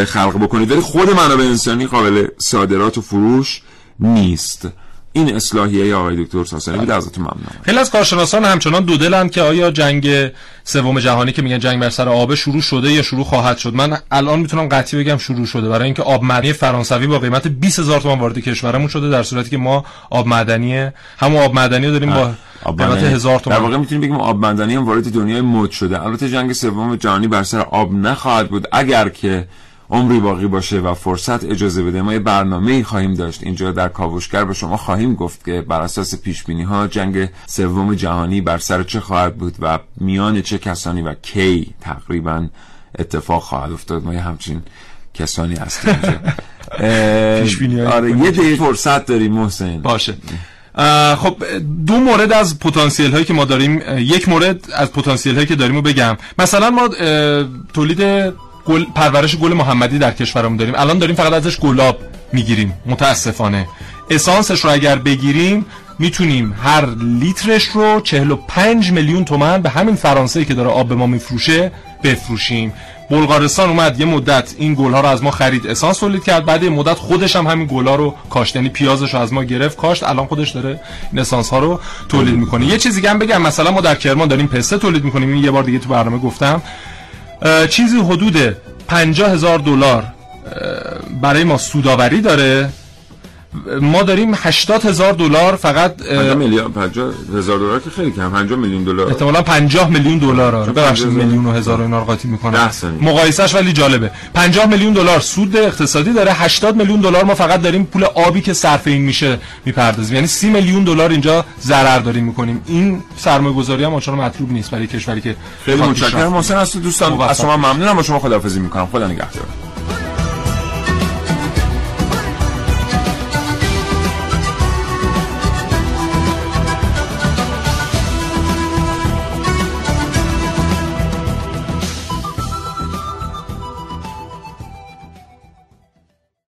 A: خلق بکنید. ولی خود منابع انسانی قابل صادرات و فروش نیست. این اصلاحیه آقای دکتر ساسانی بود ازتون ممنونم.
C: خیلی از کارشناسان همچنان دودلند که آیا جنگ سوم جهانی که میگن جنگ بر سر آب شروع شده یا شروع خواهد شد؟ من الان می‌تونم قطعی بگم شروع شده. برای اینکه آب معدنی فرانسوی با قیمت 20 هزار تومان وارد کشورمون شده در صورتی که ما آب معدنی همون آب معدنی رو داریم با
A: آب
C: قیمت
A: معدنی.
C: هزار
A: در
C: تومان
A: واقع می‌تونیم بگیم آب معدنی هم وارد دنیای مد شده. البته جنگ سوم جهانی بر سر آب نخواهد بود. اگر که عمری باقی باشه و فرصت اجازه بده ما یه برنامه ای خواهیم داشت. اینجا در کاوشگر به شما خواهیم گفت که بر اساس پیش بینی ها جنگ سوم جهانی بر سر چه خواهد بود و میان چه کسانی و کی تقریبا اتفاق خواهد افتاد. ما یه همچین کسانی هستیم آره. یه دقیقه فرصت داریم محسن.
C: باشه. خب دو مورد از پتانسیل هایی که ما داریم. یک مورد از پتانسیل هایی که داریم رو بگم. مثلا ما تولید گل پرورش گل محمدی در کشورمون داریم. الان داریم فقط ازش گلاب می‌گیریم. متاسفانه. اسانسش رو اگر بگیریم می‌تونیم هر لیترش رو 45 میلیون تومن به همین فرانسه که داره آب به ما میفروشه بفروشیم. بلغارستان اومد یه مدت این گلها رو از ما خرید اسانس تولید کرد. بعد یه مدت خودش هم همین گلها رو کاشت. یعنی پیازش رو از ما گرفت کاشت. الان خودش داره این اسانس ها رو تولید می‌کنه. یه چیزی هم بگم. مثلا ما در کرمان داریم پسته تولید می‌کنیم. این یه بار دیگه تو برنامه گفتم. چیزی حدود 50 هزار دلار. برای ما سوداوری داره. ما داریم 80 هزار دلار فقط اه،
A: 50 میلیون 50 هزار دلار که خیلی کم 50 میلیون دلار.
C: احتمالا 50 میلیون دلار آره. ببخشید
A: 50
C: میلیون و هزار اینا رو قاطی می‌کنم. مقایسش ولی جالبه. 50 میلیون دلار سود اقتصادی داره 80 میلیون دلار ما فقط داریم پول آبی که صرف این میشه می‌پردازیم. یعنی 30 میلیون دلار اینجا ضرر داریم می‌کنیم. این سرمایه گذاری هم آنچنان مطلوب نیست برای کشوری که
A: خیلی متشکرم. محسن هستی دوستان شما ممنونم با شما خداحافظی می‌کنم. خدا نگهدار.